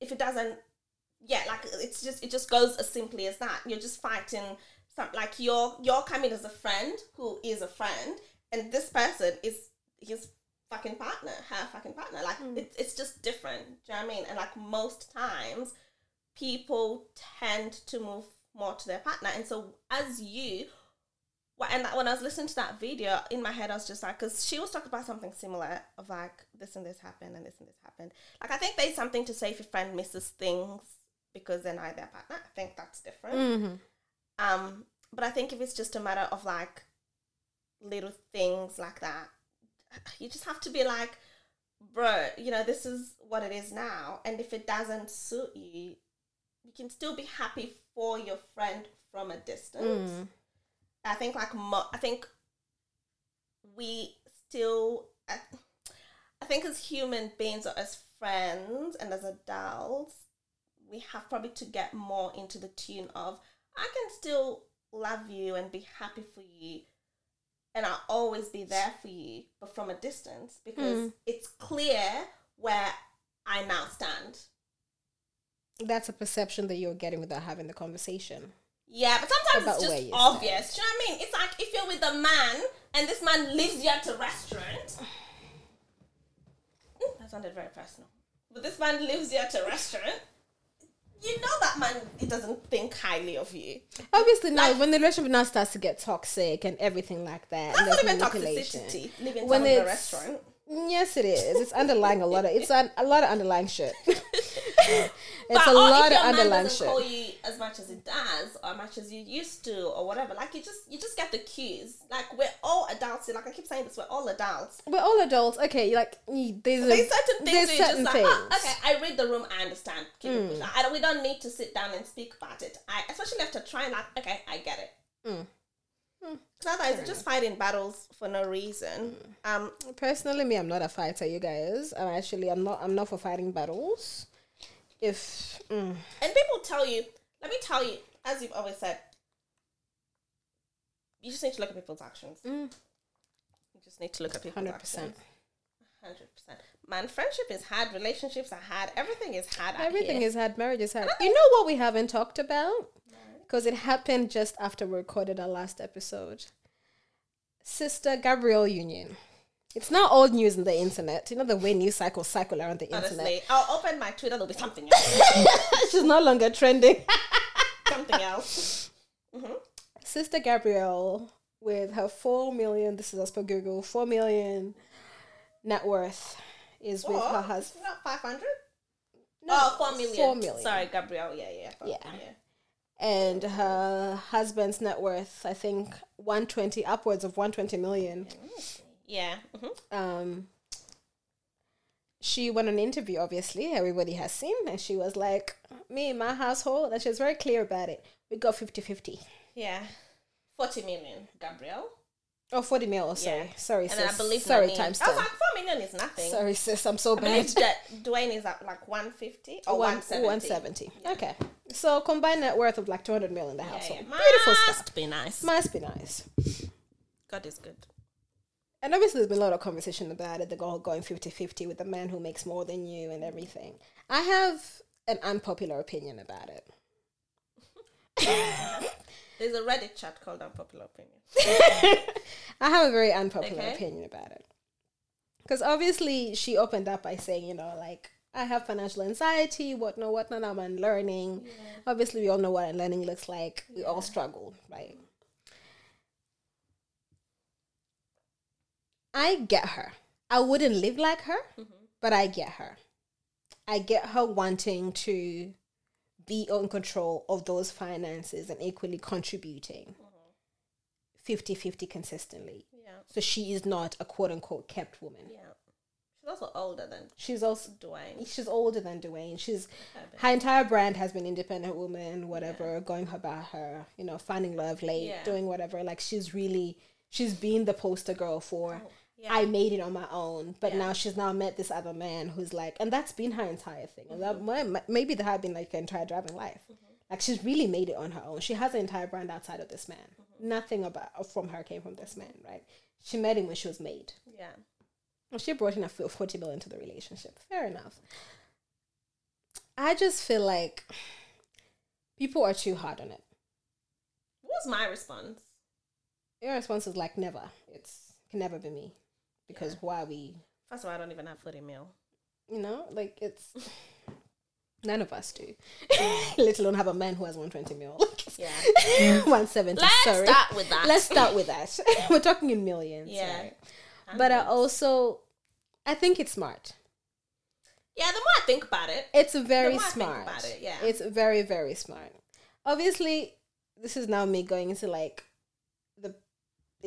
if it doesn't yeah like it's just it just goes as simply as that. You're just fighting some like you're you're coming as a friend who is a friend and this person is his fucking partner her fucking partner. Like mm. it's it's just different. Do you know what i mean? And like most times people tend to move more to their partner. And so as you well, and when I was listening to that video, in my head, I was just like, because she was talking about something similar of like this and this happened and this and this happened. Like, I think there's something to say if your friend misses things because they're not their partner. I think that's different. Mm-hmm. Um, but I think if it's just a matter of like little things like that, you just have to be like, bro, you know, this is what it is now. And if it doesn't suit you, you can still be happy for your friend from a distance. Mm. I think like mo- I think we still I, I think as human beings or as friends and as adults we have probably to get more into the tune of I can still love you and be happy for you and I'll always be there for you but from a distance because Mm. it's clear where I now stand. That's a perception that you're getting without having the conversation. Yeah, but sometimes it's just obvious. Do you know what I mean? It's like if you're with a man and this man leaves you at a restaurant. Mm, That sounded very personal. But this man leaves you at a restaurant. You know that man he doesn't think highly of you. Obviously, now when the relationship now starts to get toxic and everything like that, That's not even toxicity. Someone at a restaurant. Yes, it is. It's underlying a lot of. It's a lot of underlying shit. it's But a oh, or lot if of underlying doesn't shit. call you as much as it does, or as much as you used to, or whatever, like you just you just get the cues. Like we're all adults. Like I keep saying this, we're all adults. We're all adults. Okay, like there's, a, There's certain things there's where you're just certain like, ah, things. oh, okay, I read the room, I understand. It mm. pushing. I don't, we don't need to sit down and speak about it. I especially after trying like, okay, I get it. Mm. Because otherwise, you're just fighting battles for no reason. Um, Personally, me, I'm not a fighter. You guys, I'm actually, I'm not, I'm not for fighting battles. If mm, and people tell you, let me tell you, as you've always said, you just need to look at people's actions. Mm. You just need to look at people's hundred actions. percent, Hundred percent. Man, friendship is hard. Relationships are hard. Everything is hard. everything is hard. Marriage is hard. You know what we haven't talked about? Because it happened just after we recorded our last episode. Sister Gabrielle Union. It's not old news on the internet. You know the way news cycles cycle around the internet. Honestly, I'll open my Twitter. There'll be something else. She's no longer trending. something else. Mm-hmm. Sister Gabrielle with her four million. This is as per Google. Four million net worth is with her husband. Not five hundred. No, oh, four million. Four million. Sorry, Gabrielle. Yeah, yeah. Yeah. million. and her husband's net worth, I think, one twenty upwards of one twenty million. Mm. Yeah. mhm. Um, she went on an interview. Obviously, everybody has seen, and she was like, "Me, my household," and she was very clear about it. We got 50-50. Yeah. Forty million, Gabrielle. Oh, 40 mil. Sorry, Yeah. sorry, And sis. I believe sorry, Nani- times I was like, four million is nothing. Sorry, sis. I'm so I bad. that Dwayne is at like one fifty or one seventy. 170. Okay. So combined net worth of like 200 mil in the Yeah, household. yeah. Beautiful stuff. Must be nice. Must be nice. God is good. And obviously, there's been a lot of conversation about it. The girl going 50 50 with the man who makes more than you and everything. I have an unpopular opinion about it. There's a Reddit chat called Unpopular Opinion. I have a very unpopular Okay. opinion about it. Because obviously, she opened up by saying, you know, like, I have financial anxiety, whatnot, whatnot. I'm unlearning. Obviously, we all know what unlearning looks like. We all struggle, right? I get her. I wouldn't live like her, but I get her. I get her wanting to be in control of those finances and equally contributing. 50-50 consistently. Yeah. So she is not a quote unquote kept woman. Yeah. She's also older than She's also Dwayne. she's older than Dwayne. She's her entire brand has been independent woman, whatever, going about her, you know, finding love late, Yeah. doing whatever. Like she's really she's been the poster girl for Oh, Yeah. I made it on my own, but Yeah. now she's now met this other man who's like, and that's been her entire thing. Mm-hmm. maybe that had been like her entire driving life. Like she's really made it on her own. She has an entire brand outside of this man. Mm-hmm. Nothing about from her came from this man, right? She met him when she was made. yeah. Well, she brought in a f- 40 million to the relationship. Fair enough. I just feel like people are too hard on it. What was my response? Your response is like, never. It's can never be me. Because Yeah. why we, First of all, I don't even have 40 mil. you know, like it's none of us do. Mm. Let alone have a man who has 120 mil. Yeah. 170. Let's sorry. start with that. Let's start with that. We're talking in millions. Yeah. right? But I also, I think it's smart. Yeah, the more I think about it, It's very more I think smart. about it, yeah. It's very, very smart. Obviously, this is now me going into like the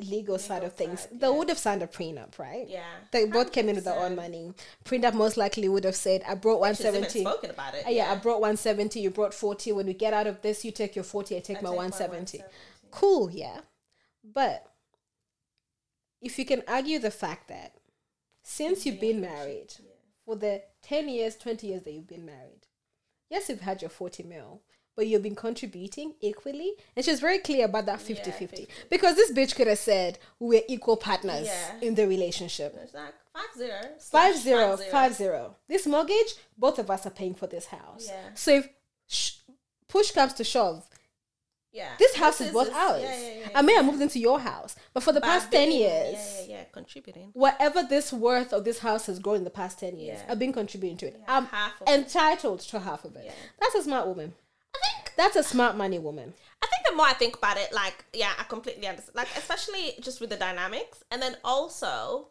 legal side Legal of things. side, they yeah. would have signed a prenup, right? yeah. They both came in with their own money. Prenup most likely would have said, I brought She's even 170. spoken about it. Uh, yeah, I brought 170, you brought 40. When we get out of this, you take your 40, I take I my take 170. 170. Cool, yeah. But if you can argue the fact that since you've been married, Yeah. for the 10 years, 20 years that you've been married, yes, you've had your 40 mil, but you've been contributing equally. And she was very clear about that 50 50. 50. Because this bitch could have said, we're equal partners Yeah. in the relationship. It's like five zero. Five zero, five five zero. This mortgage, both of us are paying for this house. Yeah. So if sh- push comes to shove, Yeah. this house is both ours. Yeah, yeah, yeah. I may have moved into your house, but for the But past 10 years, Yeah, yeah, yeah. Contributing. whatever this worth of this house has grown in the past 10 years, Yeah. I've been contributing to it. Yeah, I'm half of it. entitled to half of it. Yeah. That's a smart woman. That's a smart money woman. I think the more I think about it, like, yeah, I completely understand. Like, especially just with the dynamics. And then also,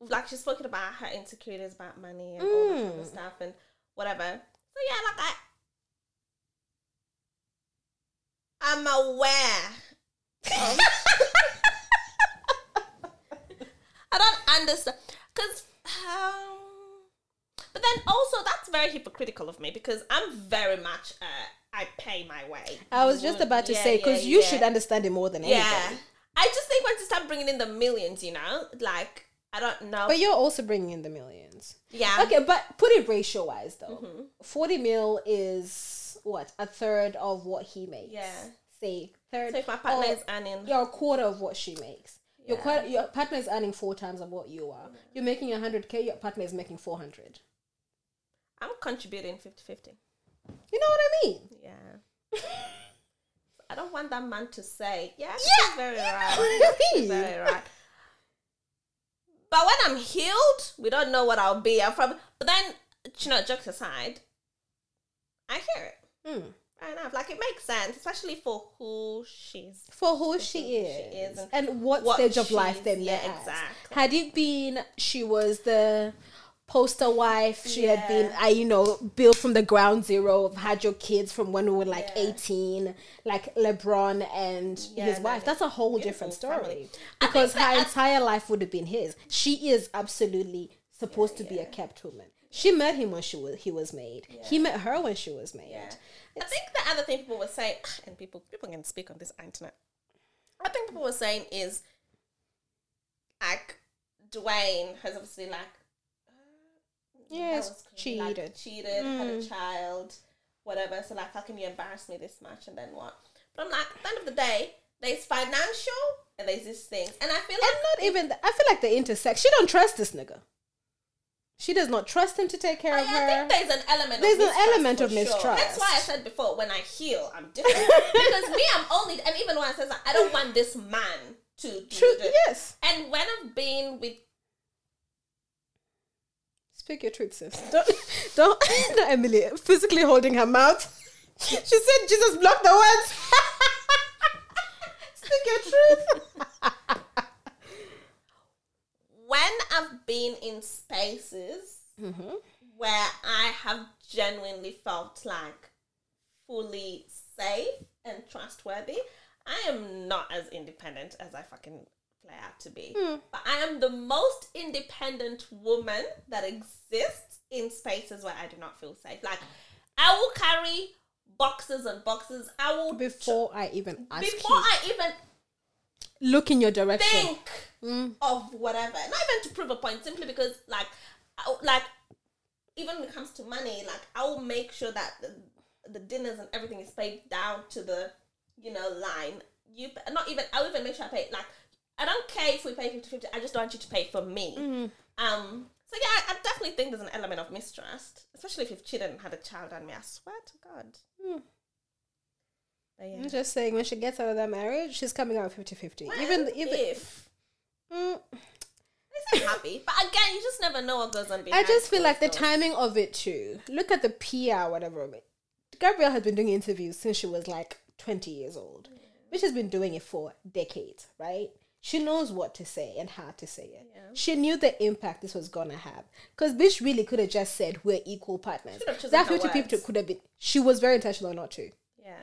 like, she's spoken about her insecurities about money and all that kind of Mm. stuff and whatever. So, yeah, like, I. I'm aware. of- I don't understand. Because. Um, but then also, that's very hypocritical of me because I'm very much, uh, I pay my way. I was just about to Yeah, say, yeah, because you yeah. should understand it more than Yeah. anybody. I just think once you start bringing in the millions, you know, like, I don't know. But you're also bringing in the millions. yeah. Okay, but put it ratio wise though. Mm-hmm. 40 mil is what? A third of what he makes. Yeah. Say, third. So if my partner is earning. You're a quarter of what she makes. Your, Yeah. quarter, your partner is earning four times of what you are. You're making 100k, your partner is making 400. I'm contributing 50 50. You know what I mean? Yeah. I don't want that man to say, yeah, Yeah, she's very you right. I mean. very right. But when I'm healed, we don't know what I'll be. I'm from, but then, you know, jokes aside, I hear it. Hmm. Fair enough. Like, it makes sense, especially for who she's. For who she who she is, is and, what, what stage of life she's- they yeah, at. exactly. Had it been she was the poster wife, she had been, I you know, built from the ground zero, had your kids from when we were like Yeah. 18, like LeBron and Yeah, his wife. That's a whole different story. family. Because her entire life would have been his. She is absolutely supposed to be a kept woman. She met him when she was he was made. He met her when she was made. Yeah. I think the other thing people were saying, and people people can speak on this internet. I think people were saying is like Dwayne has obviously like Yes, crazy, like, cheated. cheated, had a Mm. child, whatever. So like, how can you embarrass me this much and then what? But I'm like, at the end of the day, there's financial and there's these things, and I feel like And not even. th- I feel like the intersect. She don't trust this nigga. She does not trust him to take care Oh, of yeah, I her. think there's an element. There's of an element of sure. mistrust. That's why I said before, when I heal, I'm different because me, I'm only, and even when I that, I don't want this man to do True. Yes. And when I've been with, Speak your truth, sis. Don't, don't, not Emily, physically holding her mouth. She said Jesus blocked the words. Speak your truth. when I've been in spaces Mm-hmm. where I have genuinely felt like fully safe and trustworthy, I am not as independent as I fucking play out to be. Hmm. But I am the most independent woman that exists in spaces where I do not feel safe. Like I will carry boxes and boxes. I will Before I even ask before I even look in your direction. think Mm. of whatever. Not even to prove a point, simply because like, I, like even when it comes to money, like I will make sure that the, the dinners and everything is paid down to the you know line. You not even I'll even make sure I pay like I don't care if we pay 50-50, I just don't want you to pay for me. Mm. Um. So yeah, I, I definitely think there's an element of mistrust, especially if you've cheated and had a child on me. I swear to God. Mm. Yeah. I'm just saying, when she gets out of that marriage, she's coming out 50 50. Well, Even, even, if Mm, I'm happy, but again, you just never know what goes on behind. I just feel like the timing of it too. Look at the PR, whatever. Gabrielle has been doing interviews since she was like 20 years old, which has been doing it for decades, right? She knows what to say and how to say it. Yeah. She knew the impact this was gonna have. Because bitch really could have just said we're equal partners. That 50 people could have been. She was very intentional not to. Yeah.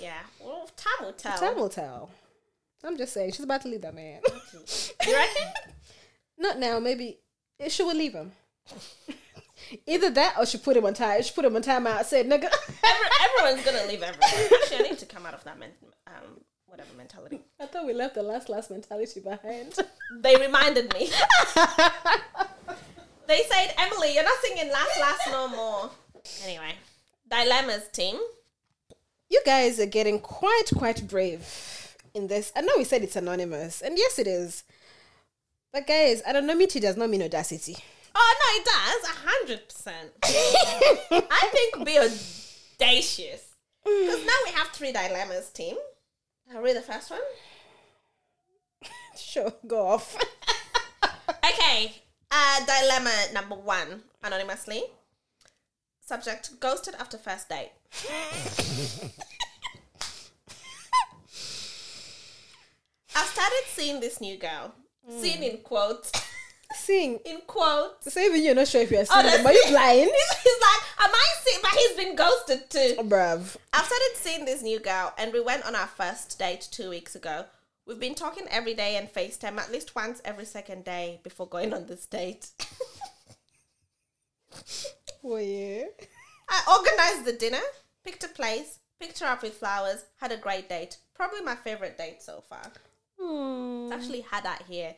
Yeah. Well, time will tell. Time will tell. I'm just saying, she's about to leave that man. You reckon? Not now, maybe eh, she will leave him. Either that or she put him on time. She put him on time out. Said, nigga. Every, everyone's gonna leave everyone. Actually, I need to come out of that men, um, whatever mentality. I thought we left the last last mentality behind. They reminded me. they said, Emily, you're not singing last, last no more. Anyway, dilemmas team. you guys are getting quite quite brave in this. I know we said it's anonymous, and yes, it is. But guys, anonymity does not mean audacity. Oh no, it does a hundred percent. I think be audacious because now we have three dilemmas team. I'll read the first one. Sure, go off. Okay. Uh, dilemma number one, anonymously. Subject: ghosted after first date. I've started seeing this new girl. Seeing in quotes. Seeing In quotes. So even you're not sure if you're seeing them. Are you blind? He's like, am I seeing? But he's been ghosted too. Bruv. I've started seeing this new girl, and we went on our first date two weeks ago. We've been talking every day and FaceTime at least once every second day before going on this date. Were you? I organized the dinner, picked a place, picked her up with flowers, had a great date. Probably my favorite date so far. Hmm. Actually, had that here.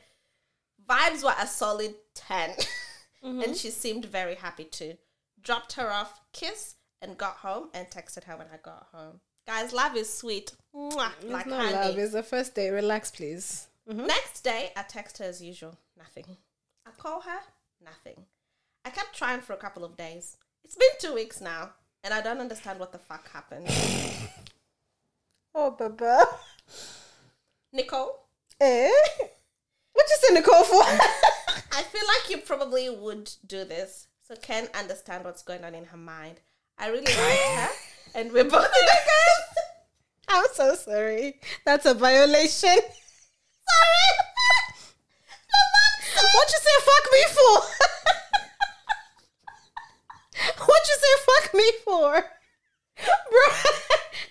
Vibes were a solid 10, and she seemed very happy too. Dropped her off, kiss, and got home and texted her when I got home. Guys, love is sweet. Mwah, It's like not honey. love. It's the first day. Relax, please. Next day, I text her as usual. Nothing. I call her. Nothing. I kept trying for a couple of days. It's been two weeks now, and I don't understand what the fuck happened. Oh, Baba. Nicole, Eh? What you say Nicole for? I feel like you probably would do this, so can understand what's going on in her mind. I really like her, and we're both in a girl. I'm so sorry. That's a violation. Sorry. What you say fuck me for? what you say fuck me for? Bro,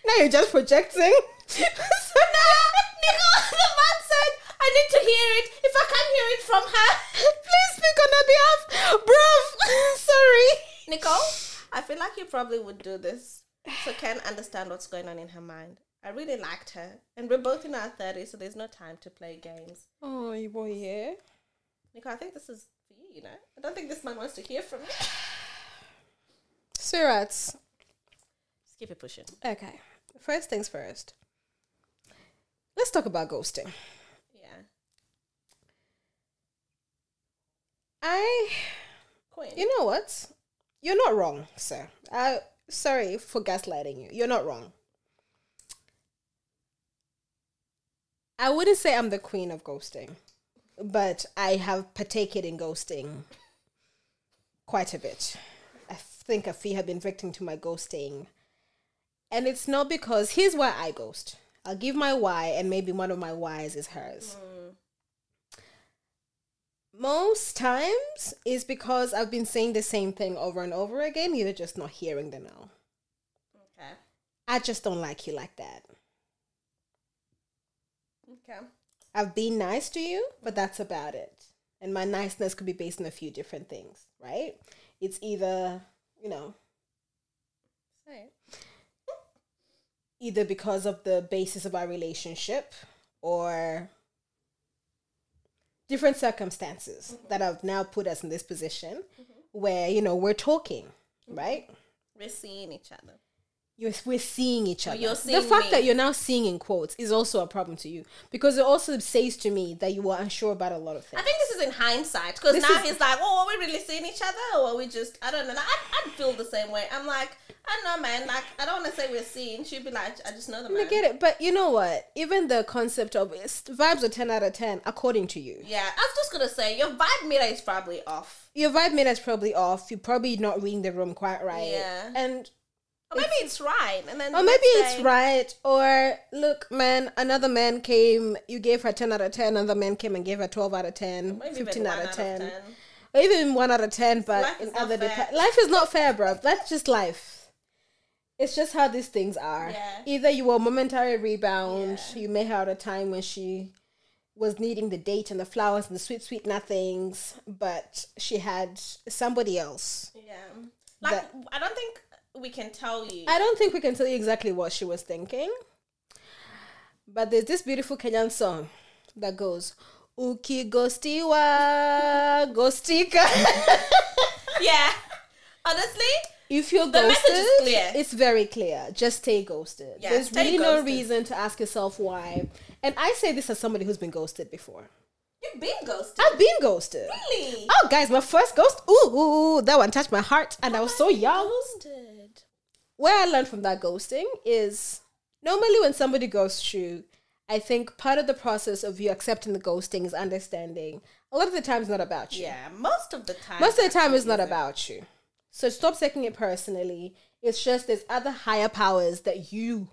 now you're just projecting. so now, Nicole, the man said I need to hear it. If I can't hear it from her, please speak on her behalf. Bruv, sorry. Nicole, I feel like you probably would do this, so can understand what's going on in her mind. I really liked her, and we're both in our thirties, so there's no time to play games. Oh, you boy, yeah. Nicole, I think this is for you. You know, I don't think this man wants to hear from me. Surats. Just keep it pushing. Okay. First things first. Let's talk about ghosting. Yeah, I Queen. You know what? You're not wrong, sir. Uh, sorry for gaslighting you. You're not wrong. I wouldn't say I'm the queen of ghosting, but I have partaken in ghosting quite a bit. I think a few have been victim to my ghosting. And it's not because here's why I ghost. I'll give my why, and maybe one of my whys is hers most times is because I've been saying the same thing over and over again. You're just not hearing the no. Okay. I just don't like you like that. Okay. I've been nice to you, but that's about it. And my niceness could be based on a few different things, right? It's either, you know, Say it. either because of the basis of our relationship or different circumstances mm-hmm. that have now put us in this position where, you know, we're talking, mm-hmm. right? We're seeing each other. You're, we're seeing each other. you're the fact me. that you're now seeing in quotes is also a problem to you because it also says to me that you were unsure about a lot of things. I think this is in hindsight because now is- he's like, "Oh, are we really seeing each other, or are we just?" I don't know. Like, I I feel the same way. I'm like, I don't know, man. Like, I don't want to say we're seeing. She'd be like, I just know the man. I get it, but you know what? Even the concept of vibes are ten out of ten according to you. Yeah, I was just gonna say your vibe meter is probably off, Your vibe meter is probably off. You're probably not reading the room quite right. Yeah. and or maybe it's right, and then or maybe it's day- right. Or look, man, another man came. You gave her ten out of ten. Another man came and gave her twelve out of ten. Maybe Fifteen out of 10. 10. or even one out of ten, but Life in other depa- life is not fair, bro. That's just life. It's just how these things are. Yeah. Either you were a momentary rebound, Yeah. you may have a time when she was needing the date and the flowers and the sweet, sweet nothings, but she had somebody else. Yeah, like I don't think we can tell you. I don't think we can tell you exactly what she was thinking, but there's this beautiful Kenyan song that goes, Uki gostiwa gostika. yeah, honestly, If you're The ghosted, message is clear. it's very clear. Just stay ghosted. Yeah, There's stay really no reason to ask yourself why. And I say this as somebody who's been ghosted before. you've been ghosted. I've been ghosted. really? Oh, guys, my first ghost. Ooh, ooh, ooh, that one touched my heart, and I was so young. Ghosted. Where I learned from that ghosting is normally when somebody ghosts you, I think part of the process of you accepting the ghosting is understanding. A lot of the time, it's not about you. Yeah, most of the time. Most of the time, it's not about you. So stop taking it personally. It's just there's other higher powers that you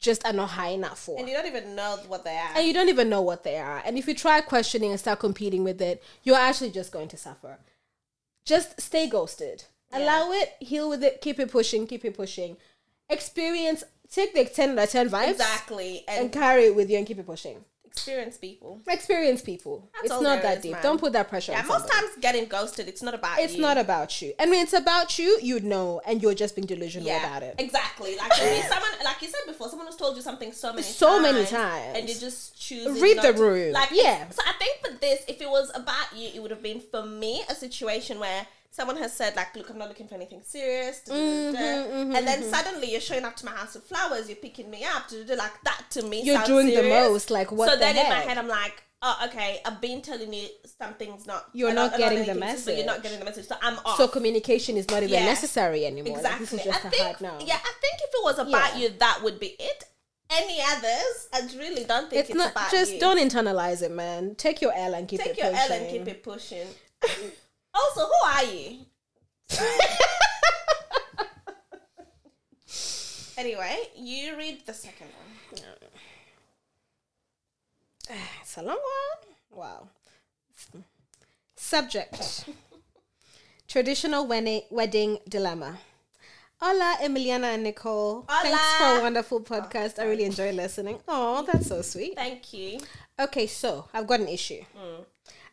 just are not high enough for. And you don't even know what they are. And you don't even know what they are. And if you try questioning and start competing with it, you're actually just going to suffer. Just stay ghosted. Allow it, heal with it, keep it pushing, keep it pushing. Experience, take the 10 out of 10 vibes exactly. And, and carry it with you and keep it pushing. experience people. Experience people. That's it's not that is, deep. man. Don't put that pressure Yeah, on most times getting ghosted, it's not about It's you. not about you. And when it's about you, you'd know and you're just being delusional yeah, about it. Exactly. Like someone, like you said before, someone has told you something so many So times, many times. and you just choose Read the to- room. Like Yeah. So I think for this, if it was about you, it would have been for me a situation where someone has said like, "Look, I'm not looking for anything serious," da. Mm-hmm, and then suddenly you're showing up to my house with flowers, you're picking me up, like that to me. You're doing the most, like, what So the then in my head, I'm like. Oh, okay. I've been telling you something's not. You're not don't getting the message But you're not getting the message, so I'm off. So communication is not even Yeah. necessary anymore. Like, Exactly. just I think, no. Yeah, I think if it was about Yeah. you, that would be it. Any others, I really don't think It's it's, not about just you. don't internalize it, man. Take your L and keep take it pushing. Take your. L and keep it pushing. also, who are you? anyway, you read the second one. It's a long one. Wow. Subject: Traditional wedding wedding dilemma. Hola, Emiliana and Nicole. Thanks for a wonderful podcast. I really enjoy listening. Oh, that's so sweet. Thank you. Okay, so I've got an issue. Mm.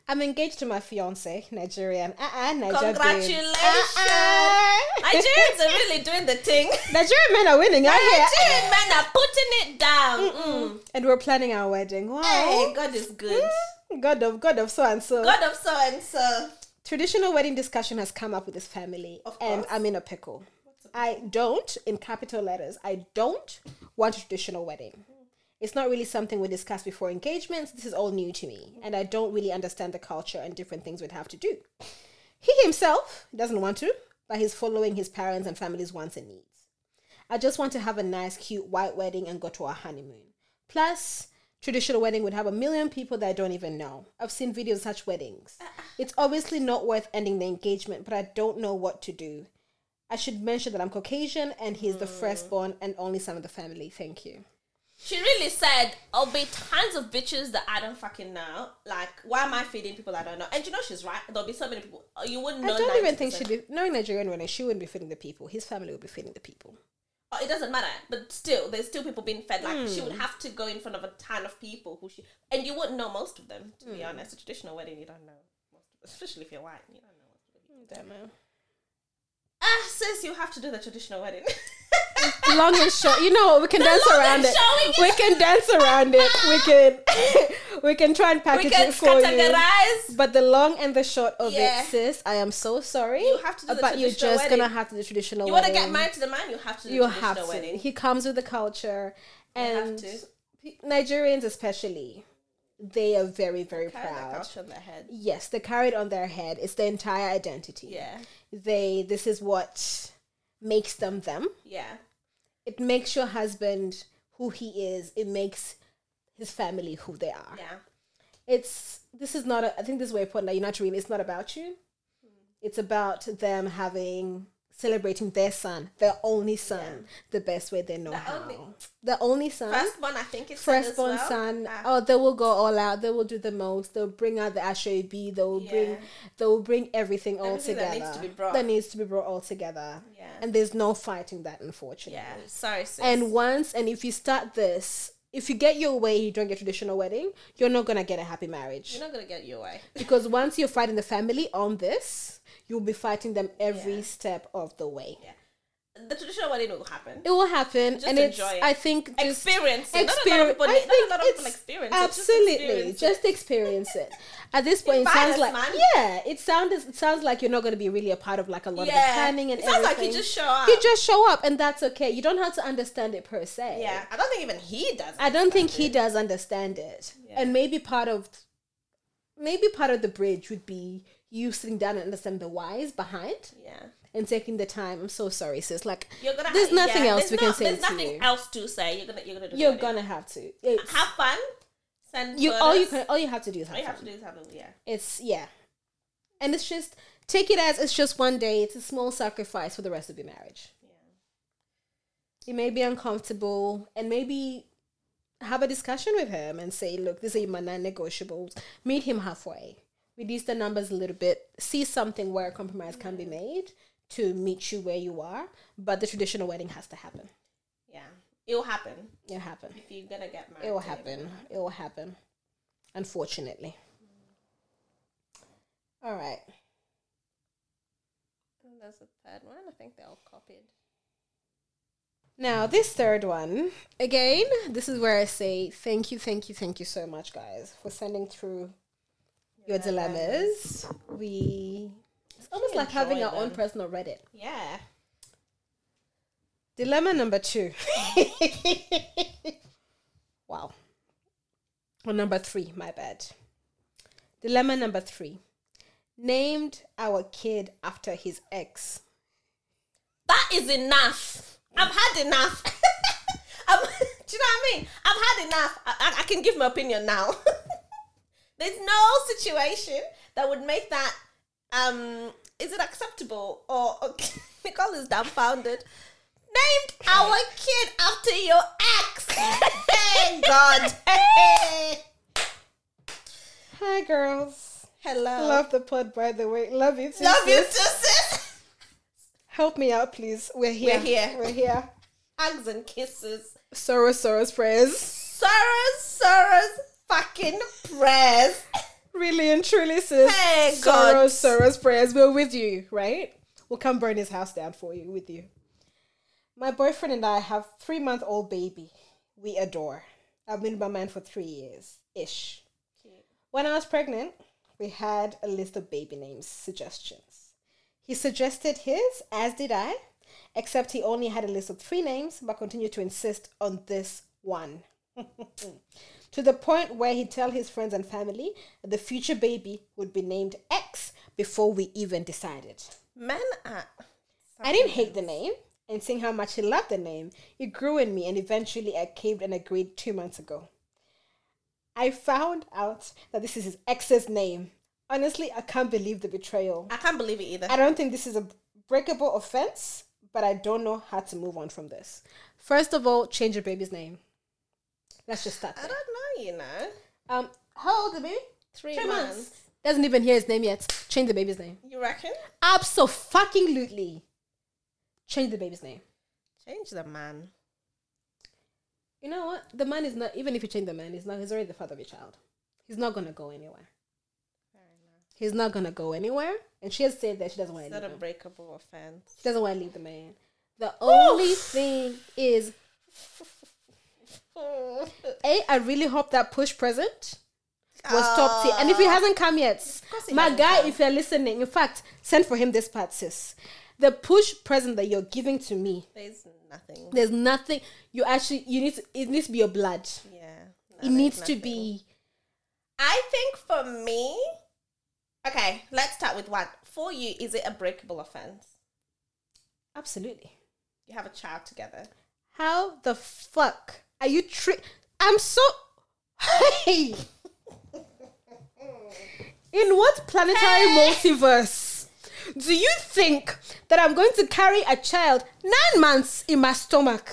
I'm engaged to my fiance, Nigerian. Uh-uh, Niger. Congratulations. Uh-uh. Nigerians are really doing the thing. Nigerian men are winning. I hear. Nigerian men are putting it down. Mm. And we're planning our wedding. Wow. Hey, God is good. God of God of so and so. God of so and so. Traditional wedding discussion has come up with this family, Of and. I'm in a pickle. I don't, in capital letters, I don't want a traditional wedding. It's not really something we discussed before engagements. This is all new to me, and I don't really understand the culture and different things we'd have to do. He himself doesn't want to, but he's following his parents and family's wants and needs. I just want to have a nice, cute white wedding and go to our honeymoon. Plus, traditional wedding would have a million people that I don't even know. I've seen videos of such weddings. It's obviously not worth ending the engagement, but I don't know what to do. I should mention that I'm Caucasian and he's the mm. firstborn and only son of the family. Thank you. She really said, "I'll be tons of bitches that I don't fucking know. Like, why am I feeding people I don't know?" And you know she's right. There'll be so many people uh, you wouldn't know. I don't even think 90%. she'd be knowing Nigerian wedding. She wouldn't be feeding the people. His family would be feeding the people. Oh, it doesn't matter, but still, there's still people being fed. Like she would Hmm. have to go in front of a ton of people who she, and you wouldn't know most of them. To be Hmm. honest, a traditional wedding, you don't know, most of, especially if you're white, you don't know most of the people. Don't know. Ah, sis, you have to do the traditional wedding. Long and short. You know? We can dance around it. showing We can dance around it. We can we can try and package it for you. But the long and the short of Yeah. it, sis, I am so sorry. You have to do the but you're just wedding. gonna have to do the traditional wedding. You want to get married to the man, you have to do You the have traditional to. wedding. He comes with the culture, You have and to. Nigerians especially, they are very very Carry proud. on their head. Yes, they carry it on their head. It's their entire identity. Yeah, They. This is what makes them them. yeah, It makes your husband who he is. It makes his family who they are. yeah. It's this is not. A, I think this is very important that you're not really. It's not about you. It's about them having celebrating their son, their only son, the best way they know The how. only- the only son, Firstborn, I think it's firstborn well. son. Ah, Oh, they will go all out. They will do the most. They'll bring out the Asoebi. They will Yeah. bring. They will bring everything all together. that needs to be brought. That needs to be brought all together. Yeah. And there's no fighting that, unfortunately. yeah. Sorry, sis. And once, and if you start this, if you get your way, you don't get traditional wedding, you're not gonna get a happy marriage. you're not gonna get your way. because once you're fighting the family on this, you'll be fighting them every Yeah. step of the way. Yeah. The traditional wedding will happen. It will happen, Just and it's. it. I think just experience. it. Not a lot of experience. people. I Not a lot of people experience. it. Just absolutely experience just, experience it. At this point, it sounds like man. yeah, it sounds it sounds like you're not going to be really a part of like a lot of the planning and It sounds like you just show up. You just show up, and that's okay. You don't have to understand it per se. Yeah, I don't think even he does. I don't think he does understand it. Yeah. And maybe part of maybe part of the bridge would be you sitting down and understand the whys behind. Yeah, and taking the time. I'm so sorry, sis. Like you're gonna. There's ha- nothing yeah, else there's we can say There's nothing you. else to say. You're gonna. You're gonna. You're gonna have to. It's, have fun. Send you all you can all you have to do is have All have you have to do is have a yeah. It's yeah. And it's just take it as it's just one day. It's a small sacrifice for the rest of your marriage. Yeah. It may be uncomfortable and maybe have a discussion with him and say, look, these are my non-negotiables. Meet him halfway. Reduce the numbers a little bit. See something where a compromise can be made to meet you where you are. But the traditional wedding has to happen. Yeah, it will happen It'll happen. if you're gonna get married. It will happen. It will happen. Unfortunately. All right. And There's a third one. I think they're all copied. Now, this third one, again, this is where I say thank you, thank you, thank you so much, guys, for sending through your dilemmas. We, it's almost like having enjoy our own personal Reddit. Yeah. Dilemma number two. wow. Or number three, my bad. Dilemma number three. Named our kid after his ex. That is enough. I've had enough. I'm, do you know what I mean? I've had enough. I, I, I can give my opinion now. There's no situation that would make that. Um, is it acceptable or, or Nicole is dumbfounded? Named our kid after your ex. hey God. Hey. Hi, girls. Hello. Love the pod, by the way. Love you too. Love you, sis. too, sis. Help me out, please. We're here. We're here. We're here. Hugs and kisses. Soros, Soros prayers. Sarah's, Sarah's fucking prayers. Really and truly, sis. Hey, God. Soros, Soros prayers. We're with you, right? We'll come burn his house down for you, with you. My boyfriend and I have three month old baby. We adore. I've been with my man for three years ish. When I was pregnant, we had a list of baby names suggestions. He suggested his, as did I, except he only had a list of three names but continued to insist on this one. to the point where he'd tell his friends and family the future baby would be named X before we even decided. Men are. I didn't hate the name, and seeing how much he loved the name, it grew in me, and eventually I caved and agreed two months ago. I found out that this is his ex's name. Honestly, I can't believe the betrayal. I can't believe it either. I don't think this is a breakable offense, but I don't know how to move on from this. First of all, change your baby's name. Let's just start I don't know, you know. Um, how old the baby? Three, Three months. months. Doesn't even hear his name yet. Change the baby's name. You reckon? Absolutely. Change the baby's name. Change the man. You know what? The man is not even if you change the man, he's not he's already the father of your child. He's not gonna go anywhere. He's not gonna go anywhere. And she has said that she doesn't want It's to not leave a him. breakable offense. She doesn't want to leave the man. The only thing is A, I really hope that push present was top tier. And if he ah. hasn't come yet, my guy, come. if you're listening, in fact, send for him this part, sis. The push present that you're giving to me, There's nothing. there's nothing you actually you need to it needs to be your blood. Yeah. no, It needs to be I think for me, okay, let's start with what. For you, is it a breakable offense? absolutely. You have a child together. How the fuck are you tri- I'm so Hey In what planetary multiverse do you think that I'm going to carry a child nine months in my stomach?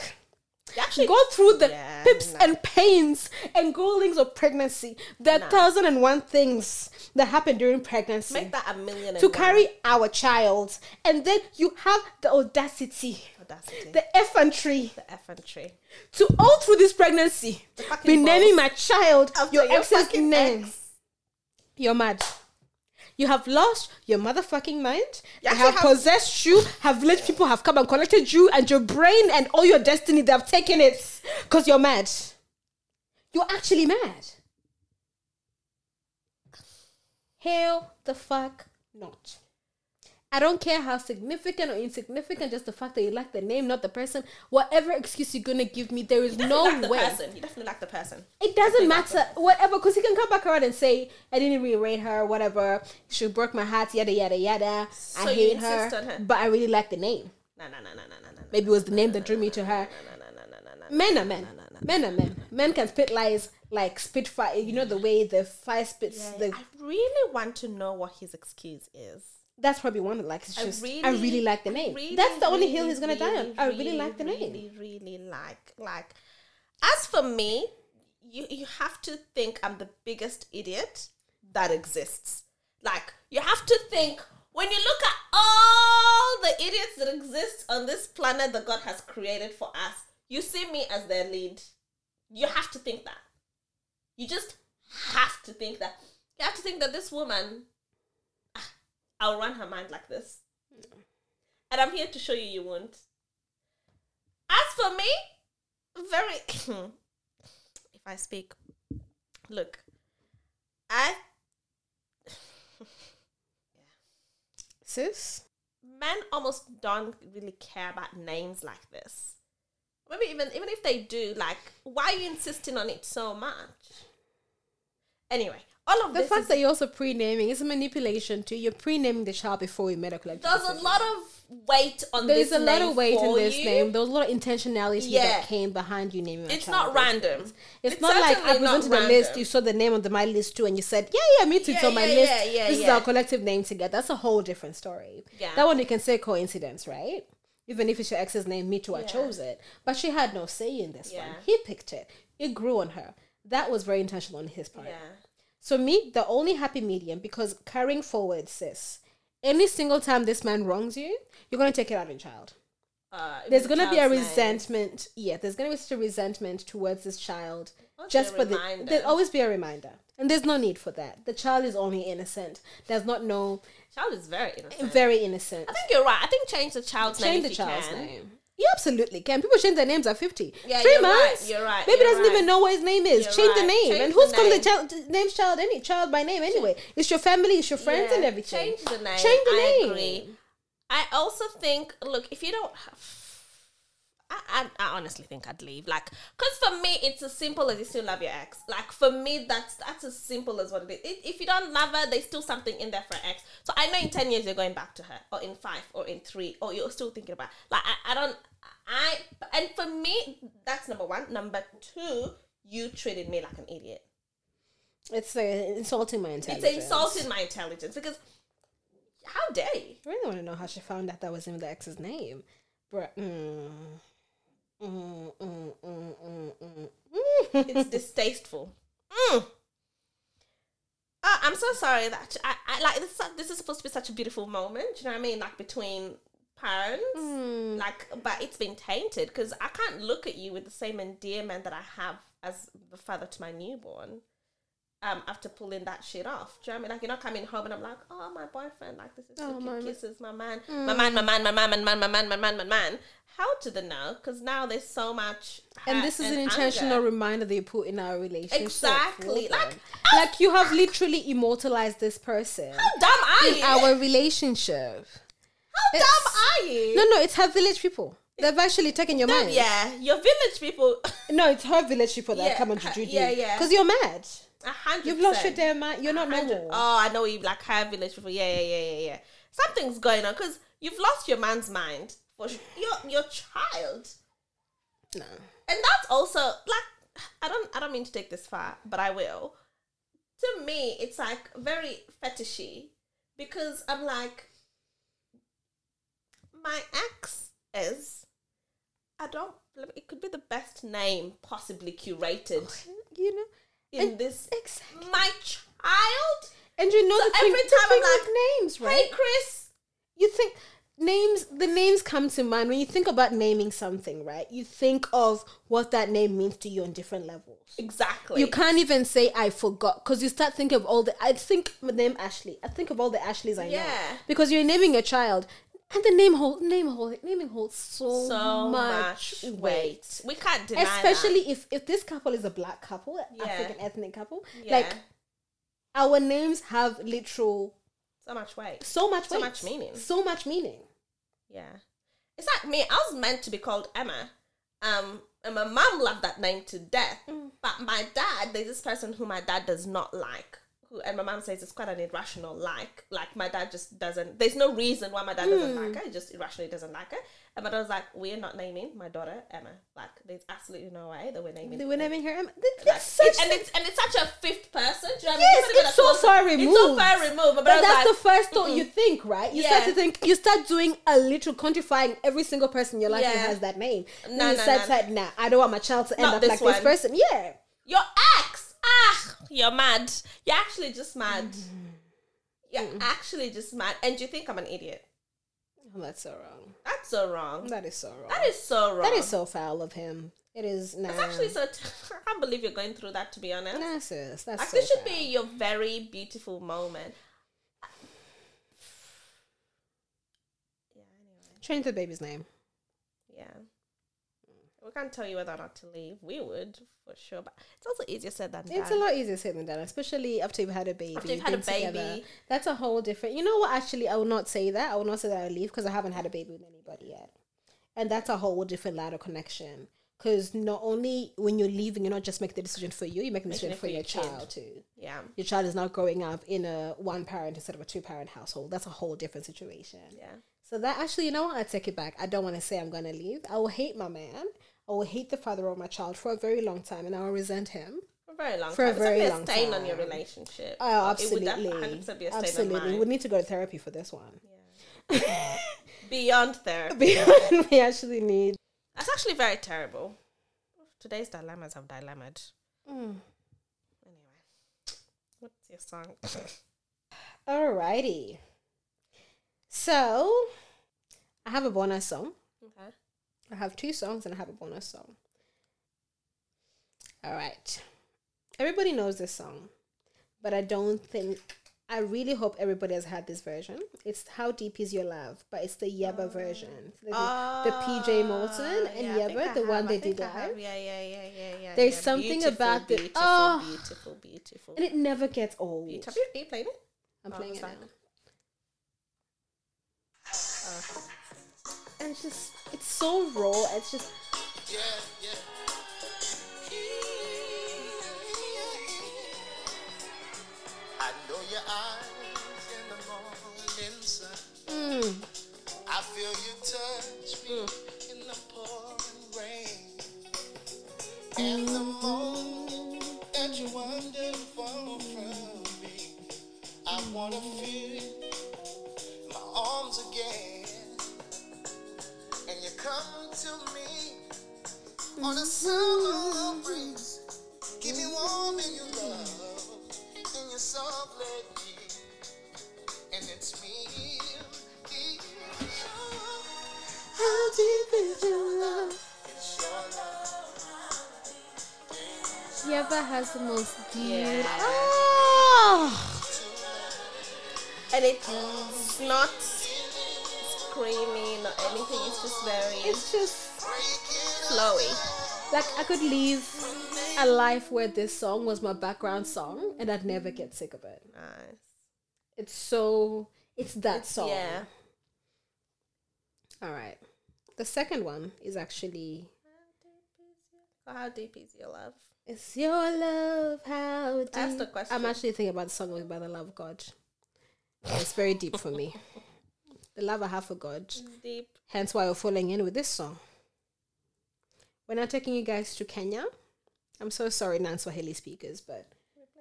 Actually Go through the Yeah, pips nah. and pains and growlings of pregnancy. There are Nah. thousand and one things that happen during pregnancy make that a million to one. carry our child, and then you have the audacity, audacity, the, the effrontery effrontery. to all through this pregnancy be naming my child After your your ex's name. ex. You're mad. You have lost your motherfucking mind. You They have, have- possessed you. Have village people have come and collected you and your brain and all your destiny. They have taken it because you're mad. You're actually mad. Hell the fuck not. I don't care how significant or insignificant, just the fact that you like the name, not the person. Whatever excuse you're gonna give me, there is no like way. the person. You definitely like the person. It doesn't matter, whatever, because he can come back around and say, I didn't really rate her, whatever. She broke my heart, yada, yada, yada. So I hate her, her? but I really like the name. No, no, no, no, no, no. Maybe it was the name that drew me to her. Men are men. Men are men. Men can spit lies like spit fire. You know the way the fire spits. Yeah, the, I really want to know what his excuse is. That's probably one of like. It's I just I really, really, like the name. really, that's the only hill he's gonna die on. really, I really, like the really, name. Really, really like, like. As for me, you you have to think I'm the biggest idiot that exists. Like you have to think when you look at all the idiots that exist on this planet that God has created for us. You see me as their lead. You have to think that. You just have to think that. You have to think that this woman, I'll run her mind like this. And I'm here to show you you won't. As for me, very. if I speak, look, I. Sis, Men almost don't really care about names like this. Maybe even even if they do, like, why are you insisting on it so much? Anyway, all of the fact that you're also pre-naming is a manipulation too. You're pre-naming the child before we a collective. there's a lot of weight on There's a lot of weight in this you. name. There was a lot of intentionality Yeah. that came behind you naming. It's not random. It's, It's not like I presented a list. You saw the name on the my list too, and you said, "Yeah, yeah, me too. It's Yeah, on my yeah, list. yeah, yeah, this is our collective name together." That's a whole different story. Yeah. That one you can say coincidence, right? Even if it's your ex's name, me too. I chose it, but she had no say in this one. He picked it. It grew on her. That was very intentional on his part. Yeah. So me, the only happy medium, because carrying forward, sis, any single time this man wrongs you, you're gonna take it out on child. Uh, There's gonna be a resentment. Yeah, there's gonna be such a resentment towards this child. Just for the there'll always be a reminder. And there's no need for that. The child is only innocent. Does not know Child is very innocent. very innocent. I think you're right. I think change the child's Change name. Change the child's can. name. You absolutely can. People change their names at 50. Yeah, Three you're right, you're right, Baby you're doesn't right. even know what his name is. You're change the name. Change and who's called the child, name's child any child by name anyway? It's your family, it's your friends Yeah, and everything. Change the name. Change the I name. agree. I also think, look, if you don't have. I, I, I honestly think I'd leave. Like, because for me, it's as simple as you still love your ex. Like, for me, that's that's as simple as what it is. If- you don't love her, there's still something in there for ex. So I know in 10 years you're going back to her, or in five, or in three, or you're still thinking about Like, I, I don't. I And for me, that's number one. Number two, you treated me like an idiot. It's uh, insulting my intelligence. It's insulting my intelligence because how dare you? I really want to know how she found out that was in the ex's name. Bruh. Mm. Mm, mm, mm, mm. It's distasteful. Mm. Uh, I'm so sorry that I, I like this. This is supposed to be such a beautiful moment. You know what I mean? Like between parents. Like, but it's been tainted because I can't look at you with the same endearment that I have as the father to my newborn um, after pulling that shit off. Do you know what I mean? Like you're not coming home and I'm like, oh my boyfriend, like this is so oh, my kisses, my man, mm. my man, my man, my man, my man, my man, my man, my man. How do they know? Because now there's so much. And this is and an intentional anger. reminder they put in our relationship. Exactly, like like you have literally immortalized this person. How dumb are in you? Our relationship. How it's, dumb are you? No, no, it's her village people. They've actually taken your no, mind. Yeah, your village people. no, it's her village people that yeah, on coming to Judy. Yeah, yeah. Because you're mad. Hundred. You've lost your damn mind. You're not normal. Oh, I know you like her village people. Yeah, yeah, yeah, yeah, yeah. Something's going on because you've lost your man's mind for sh- your your child, No. and that's also like I don't I don't mean to take this far, but I will. To me, it's like very fetishy because I'm like, my ex is. I don't. It could be the best name possibly curated You know? In And- this. Exactly. My child. And you know So the thing, every the time I'm like, names, right? Hey, Chris. you think names the names come to mind when you think about naming something right you think of what that name means to you on different levels Exactly. you can't even say i forgot because you start thinking of all the i think my name ashley i think of all the ashleys i know Yeah. because you're naming a child and the name hold name hold naming holds so, so much, much weight. weight. We can't deny it. especially that. if if this couple is a black couple Yeah. african ethnic couple Yeah. like our names have literal so much weight. so much weight. So much meaning. so much meaning Yeah. It's like me. I was meant to be called Emma. Um, and my mom loved that name to death. Mm. But my dad, there's this person who my dad does not like. And my mom says it's quite an irrational like. Like my dad just doesn't. There's no reason why my dad doesn't Mm. like her. He just irrationally doesn't like her. And my dad was like, "We're not naming my daughter Emma. Like, there's absolutely no way that we're naming. they were naming her Emma. Th- Like, such it- and it's and it's such a fifth person. Do you know what I mean? Yes, It's so close- far It's so removed. far removed. But, But that's like, the first thought you think, right? You start to think, you start doing a little quantifying every single person in your life who has that name. No, No, you no, start no. saying, nah, I don't want my child to end Not up like this person. Yeah. Your ex. Ah, you're mad. You're actually just mad. You're actually just mad. And you think I'm an idiot. Oh, that's so wrong. That's so wrong. That is so wrong. That is so wrong. That is so foul of him. It is nah. It's actually so. T- I can't believe you're going through that. To be honest, Nah, sis, that's like so this should foul. be your very beautiful moment. Yeah. Anyway. Change the baby's name. Yeah. Can't tell you whether or not to leave. We would for sure, but it's also easier said than done. It's a lot easier said than done, especially after you've had a baby. After you've had a been together. baby. That's a whole different. You know what? Actually, I will not say that. I will not say that I leave because I haven't had a baby with anybody yet, and that's a whole different ladder connection. Because not only when you're leaving, you're not just making the decision for you, you're making the decision for your kid. child too. Yeah. Your child is now growing up in a one parent instead of a two parent household. That's a whole different situation. Yeah. So that actually, you know what? I take it back. I don't want to say I'm going to leave. I will hate my man. I will hate the father of my child for a very long time, and I will resent him. For a very long For a time. very it's long a stain on your time. relationship. Oh, absolutely. It would absolutely, def- 100% be a stain absolutely. We mine. need to go to therapy for this one. Beyond therapy. we actually need. That's actually very terrible. Today's dilemmas have dilemmaed. Mm. Anyway, what's your song? Alrighty. So, I have a bonus song. I have two songs and I have a bonus song. All right. Everybody knows this song, but I don't think. I really hope everybody has had this version. It's "How Deep Is Your Love," but it's the Yebba version. The, the PJ Morton and Ah, yeah, Yebba, the one they I think did live. Yeah, yeah, yeah, yeah, yeah. There's yeah. something Beautiful, about the- beautiful, oh. beautiful, beautiful. And it never gets old. Beautiful. Have you, are you playing it? I'm Oh, playing it now. like- And it's just, it's so raw. It's just, Yeah, yeah. I know your eyes in the morning sun. mm, I feel you touch me in the pouring rain. And the moment that you wander far from me, I wanna feel come to me on a summer breeze. Keep me warm in your love, in your soft lady. And it's me. How deep is your love? Yebba has the most beautiful. Yeah. Oh. And it's not screaming or anything. It's just very It's just flowy. like I could live a life where this song was my background song and I'd never get sick of it. Nice. It's so it's that song. Yeah. All right. The second one is actually How deep is your love? It's your love, how deep. Ask the question. I'm actually thinking about the song by the love of God. It's very deep for me. The love I have for God. Deep. Hence why we're falling in with this song. We're not taking you guys to Kenya. I'm so sorry, non Swahili speakers, but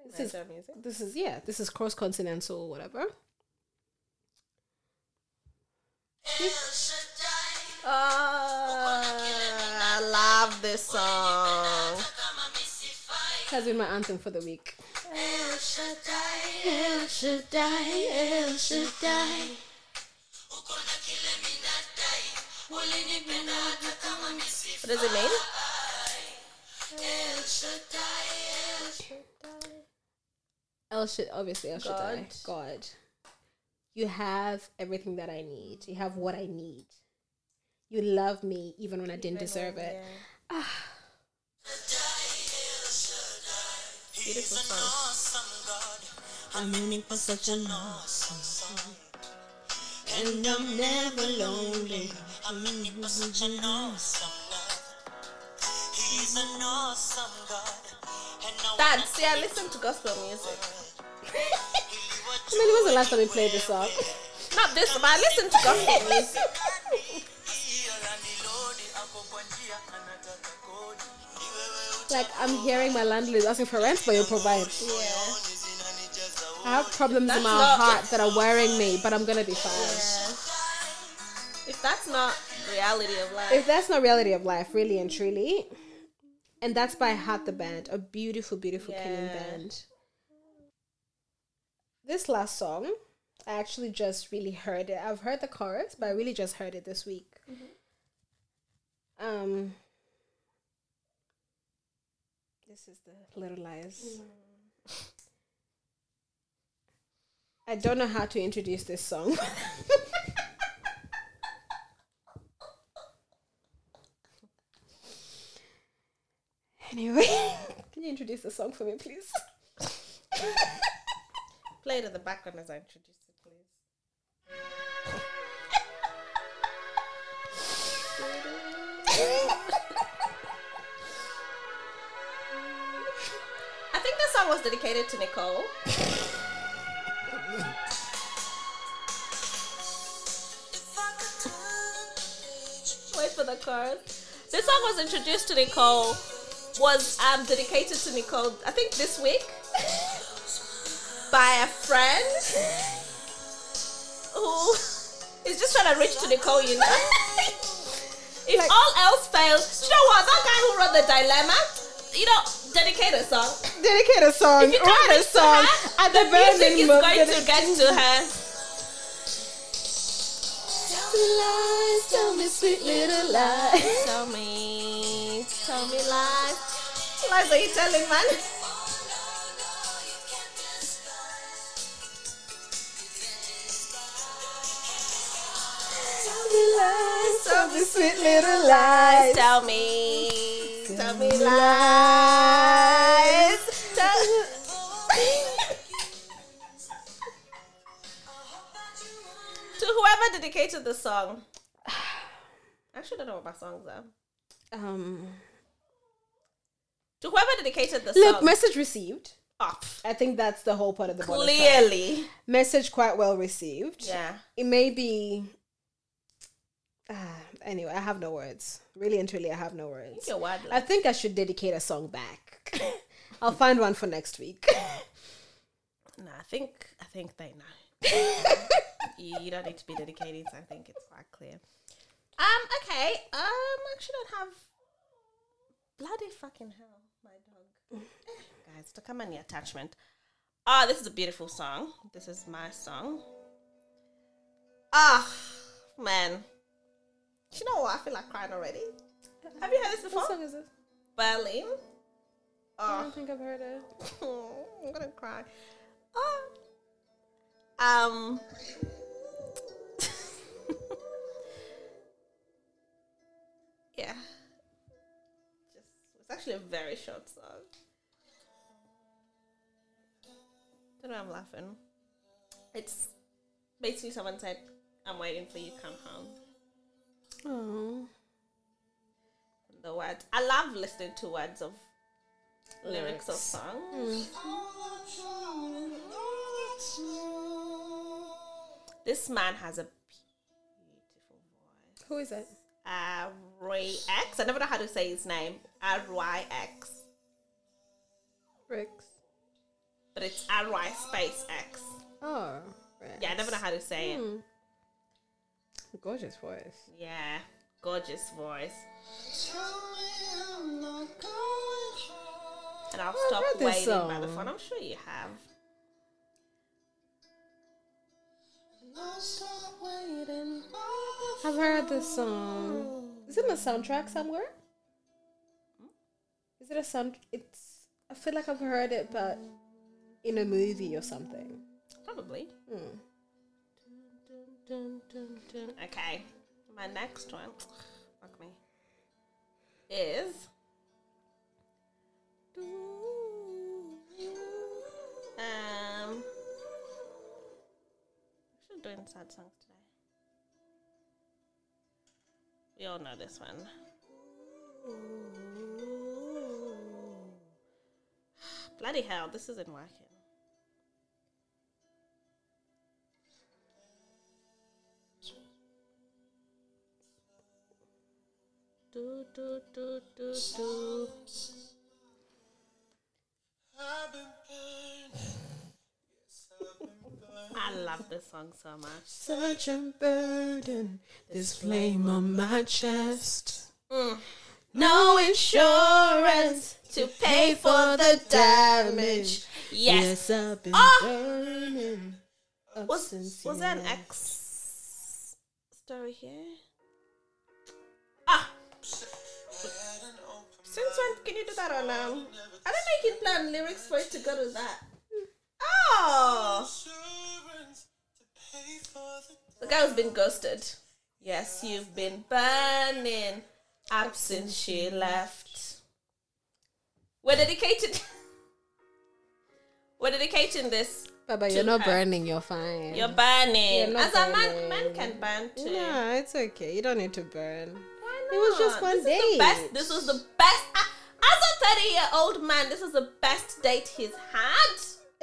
this is music. this is yeah, this is cross continental, whatever. Oh, I love this song. Has been my anthem for the week. El Shaddai, El Shaddai, El Shaddai. What does it mean? El Shaddai, El Shaddai. El obviously El Shaddai. God. God. You have everything that I need. You have what I need. You love me even when I didn't deserve it. Ah. Beautiful song. I'm aiming for such an awesome song. And I'm never lonely. I'm aiming for such an awesome He's an awesome God. Dad, see, I listen to gospel music. I mean, when was the last time we played this song? Not this, but I listen to gospel music. Like, I'm hearing my landlord asking for rent, but you provide. Yeah. I have problems in my not- heart that are worrying me, but I'm gonna be fine. yeah. If that's not reality of life, If that's not reality of life, really and truly, and that's by Hart the Band, a beautiful, beautiful Kenyan band. This last song, I actually just really heard it. I've heard the chorus, but I really just heard it this week. Um, this is the Little Lies. I don't know how to introduce this song. anyway, can you introduce the song for me, please? play it in the background as I introduce it, please. I think the song was dedicated to Nicole. Wait for the chorus. This song was introduced to Nicole, was um, dedicated to Nicole, I think this week, by a friend who is just trying to reach to Nicole, you know. if Like- all else fails, you know what? That guy who wrote the dilemma, you know, dedicate a song. Dedicate a song. Can't reach to her, At the the very is going to get to her. Tell me lies, tell me sweet little lies. Tell me, tell me lies. Lies are you telling, man? Tell me lies, tell me sweet little lies. Tell me, me lies. Tell- to whoever dedicated the song. I actually don't know what my songs are. Um, To whoever dedicated the look, song. message received. Oh, I think that's the whole part of the bonus track. clearly. Message quite well received. Yeah. It may be. Ah, anyway, I have no words. Really and truly, I have no words. Your word. I think I should dedicate a song back. I'll find one for next week. No, I think I think they know. you, you don't need to be dedicated. So I think it's quite clear. Um. Okay. Um. I actually don't have. Bloody fucking hell, my dog. Guys, to come on the attachment. Ah, this is a beautiful song. This is my song. Ah, man. You know what? I feel like crying already. Have you heard this before? what song is this? Berlin. I Oh, don't think I've heard it. I'm gonna cry. Oh. Um. yeah. Just it's actually a very short song. Don't know. why I'm laughing. It's basically someone said, "I'm waiting for you. To come home." Oh. The words. I love listening to words of lyrics of songs. Mm-hmm. This man has a beautiful voice. Who is it? Uh, Ray X. I never know how to say his name. Uh, R Y X. Rix. But it's R Y space X. Oh. Yeah, I never know how to say it. Hmm. Hmm. Gorgeous voice. Yeah, gorgeous voice. And I'll Oh, I've stop waiting by the phone. I'm sure you have. I've heard this song. Is it in a soundtrack somewhere? Is it a sound? It's. I feel like I've heard it, but in a movie or something. Probably. Hmm. Okay. My next one, fuck me, is. Um. Actually, doing sad songs today. We all know this one. Bloody hell, this isn't working. Do, do, do, do, do. I love this song so much. Such a burden, this flame on my chest. Mm. No insurance To pay for the damage. Yes, Yes. I've been Ah! burning. Was, was there an. X story here? Since when can you do that on um? I don't know you can plan lyrics for it to go to that. Oh! The guy who's been ghosted. Yes, you've been burning up since she left. We're dedicated. We're dedicating this. Baba, you're not her. burning, you're fine. You're burning. You're not As a man, burning. man can burn too. No, it's okay. You don't need to burn. It was just one this Is the best, date. this was the best. ah, As a 30 year old man, this is the best date he's had.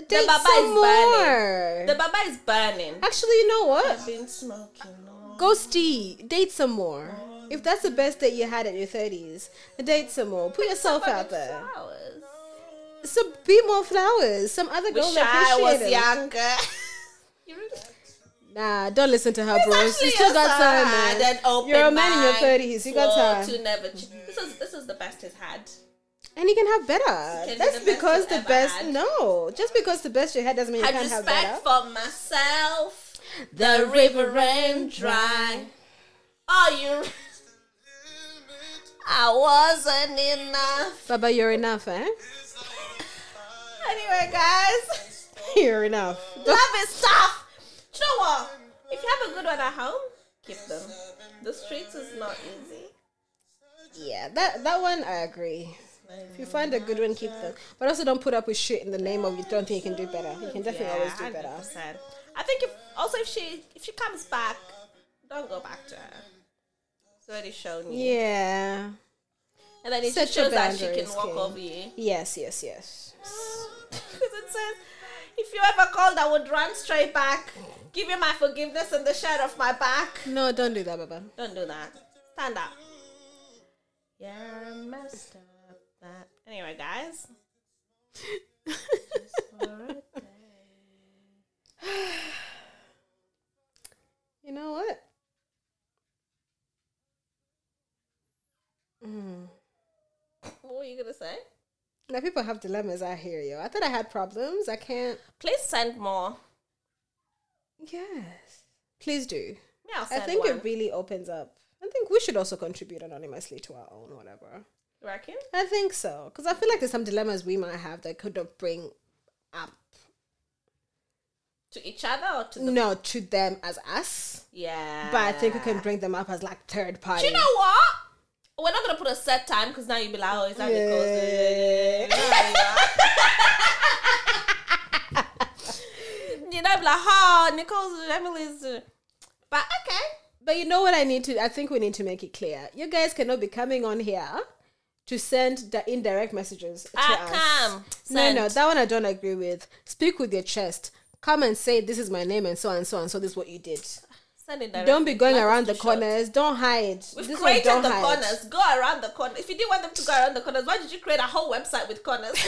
Date the baba some is burning. more. The baba is burning. Actually, you know what? I've been smoking. Ghosty, date some more. If that's the best date you had at your 30s, date some more. Put yourself out there. Flowers. So be more flowers. Some other girl Wish I was younger. Nah, don't listen to her, It's bros. You still got time, man. You're a man in your 30s. You got time. To never ch- this is this is the best he's had. And you can have better. can be That's the because the best. had. No, just because the best you had doesn't mean you Had can't have better. respect for myself. The river ran dry. Oh, you. I wasn't enough. Baba, you're enough, eh? Anyway, guys, You're enough. love is tough. Do you know what? If you have a good one at home, keep them. The streets is not easy. Yeah, that that one I agree. If you find a good one, keep them. But also don't put up with shit in the name of you don't think you can do better. You can definitely always do better. 100%. I think if also if she if she comes back, don't go back to her. It's already shown you. Yeah. And then it Set just your shows that she can walk over you. Yes, yes, yes. Because it says, if you ever called, I would run straight back, give you my forgiveness and the shirt off my back. No, don't do that, Baba. Don't do that. Stand up. Yeah, I messed up that. Anyway, guys. Just for a day. You know what? Mm. what were you gonna say? Now people have dilemmas. I hear you. I thought I had problems. I can't. Please send more. Yes. Please do. Yeah, I'll I think one. it really opens up. I think we should also contribute anonymously to our own whatever. You reckon? I think so because I feel like there's some dilemmas we might have that could have bring up To each other or to the no to them as us, Yeah. but I think we can bring them up as like third party. Do you know what? We're not gonna put a set time because now you'll be like, oh, is that Yeah. because? You know, be like, oh, Nicole's Emily's. uh," But okay. But you know what I need to? I think we need to make it clear. You guys cannot be coming on here to send the indirect messages to I us. come. No, no, that one I don't agree with. Speak with your chest. Come and say this is my name and so and so and so. This is what you did. Send it Don't be going Life around the short. corners. Don't hide. We've This one, created don't the hide. corners. Go around the corner. If you didn't want them to go around the corners, why did you create a whole website with corners?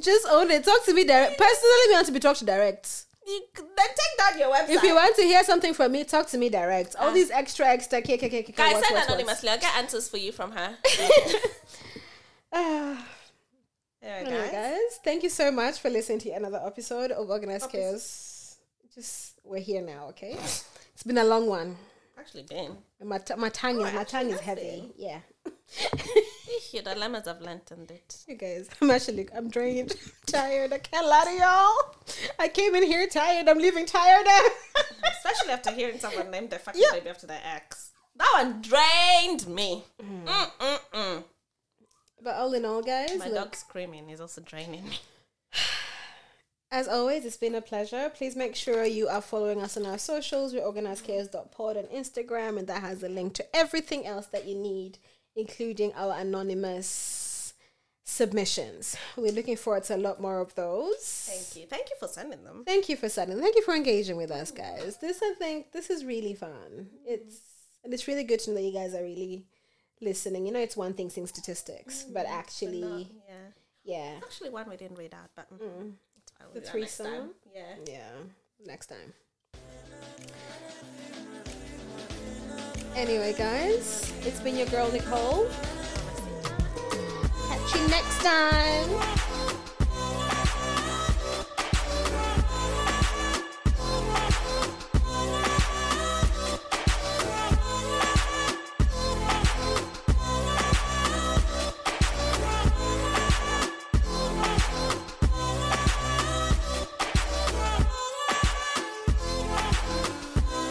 Just own it. Talk to me direct. Personally, we want to be talked to direct. you, then take down your website. If you want to hear something from me, talk to me direct. All Ah. these extra, extra, k, k, k, k, Guys, what, send what, what? anonymously. I'll get answers for you from her. There, Anyway, guys. guys, thank you so much for listening to another episode of Organized Episode. Chaos. Just we're here now, okay? It's been a long one. Actually, been. And My, t- my tongue is Oh, my tongue is heavy. been. Yeah. Your dilemmas have lengthened it. You guys, I'm actually I'm drained, tired. I can't lie to y'all. I came in here tired. I'm leaving tired. Especially after hearing someone name their fucking Yeah. baby after their ex. That one drained me. Mm. but all in all, guys, My look, dog screaming is also draining me. as always, it's been a pleasure. Please make sure you are following us on our socials. We're organizedchaos.pod on Instagram, and that has a link to everything else that you need, including our anonymous submissions. We're looking forward to a lot more of those. Thank you. Thank you for sending them. Thank you for sending. Thank you for engaging with us, guys. This I think this is really fun. Mm-hmm. It's and it's really good to know that you guys are really listening. You know, it's one thing seeing statistics, mm, but But actually, no, yeah. yeah, Actually, one we didn't read out, but mm. mm. The We'll next threesome? time. Yeah. yeah. Next time. Anyway, guys, it's been your girl Nicole. Catch you next time.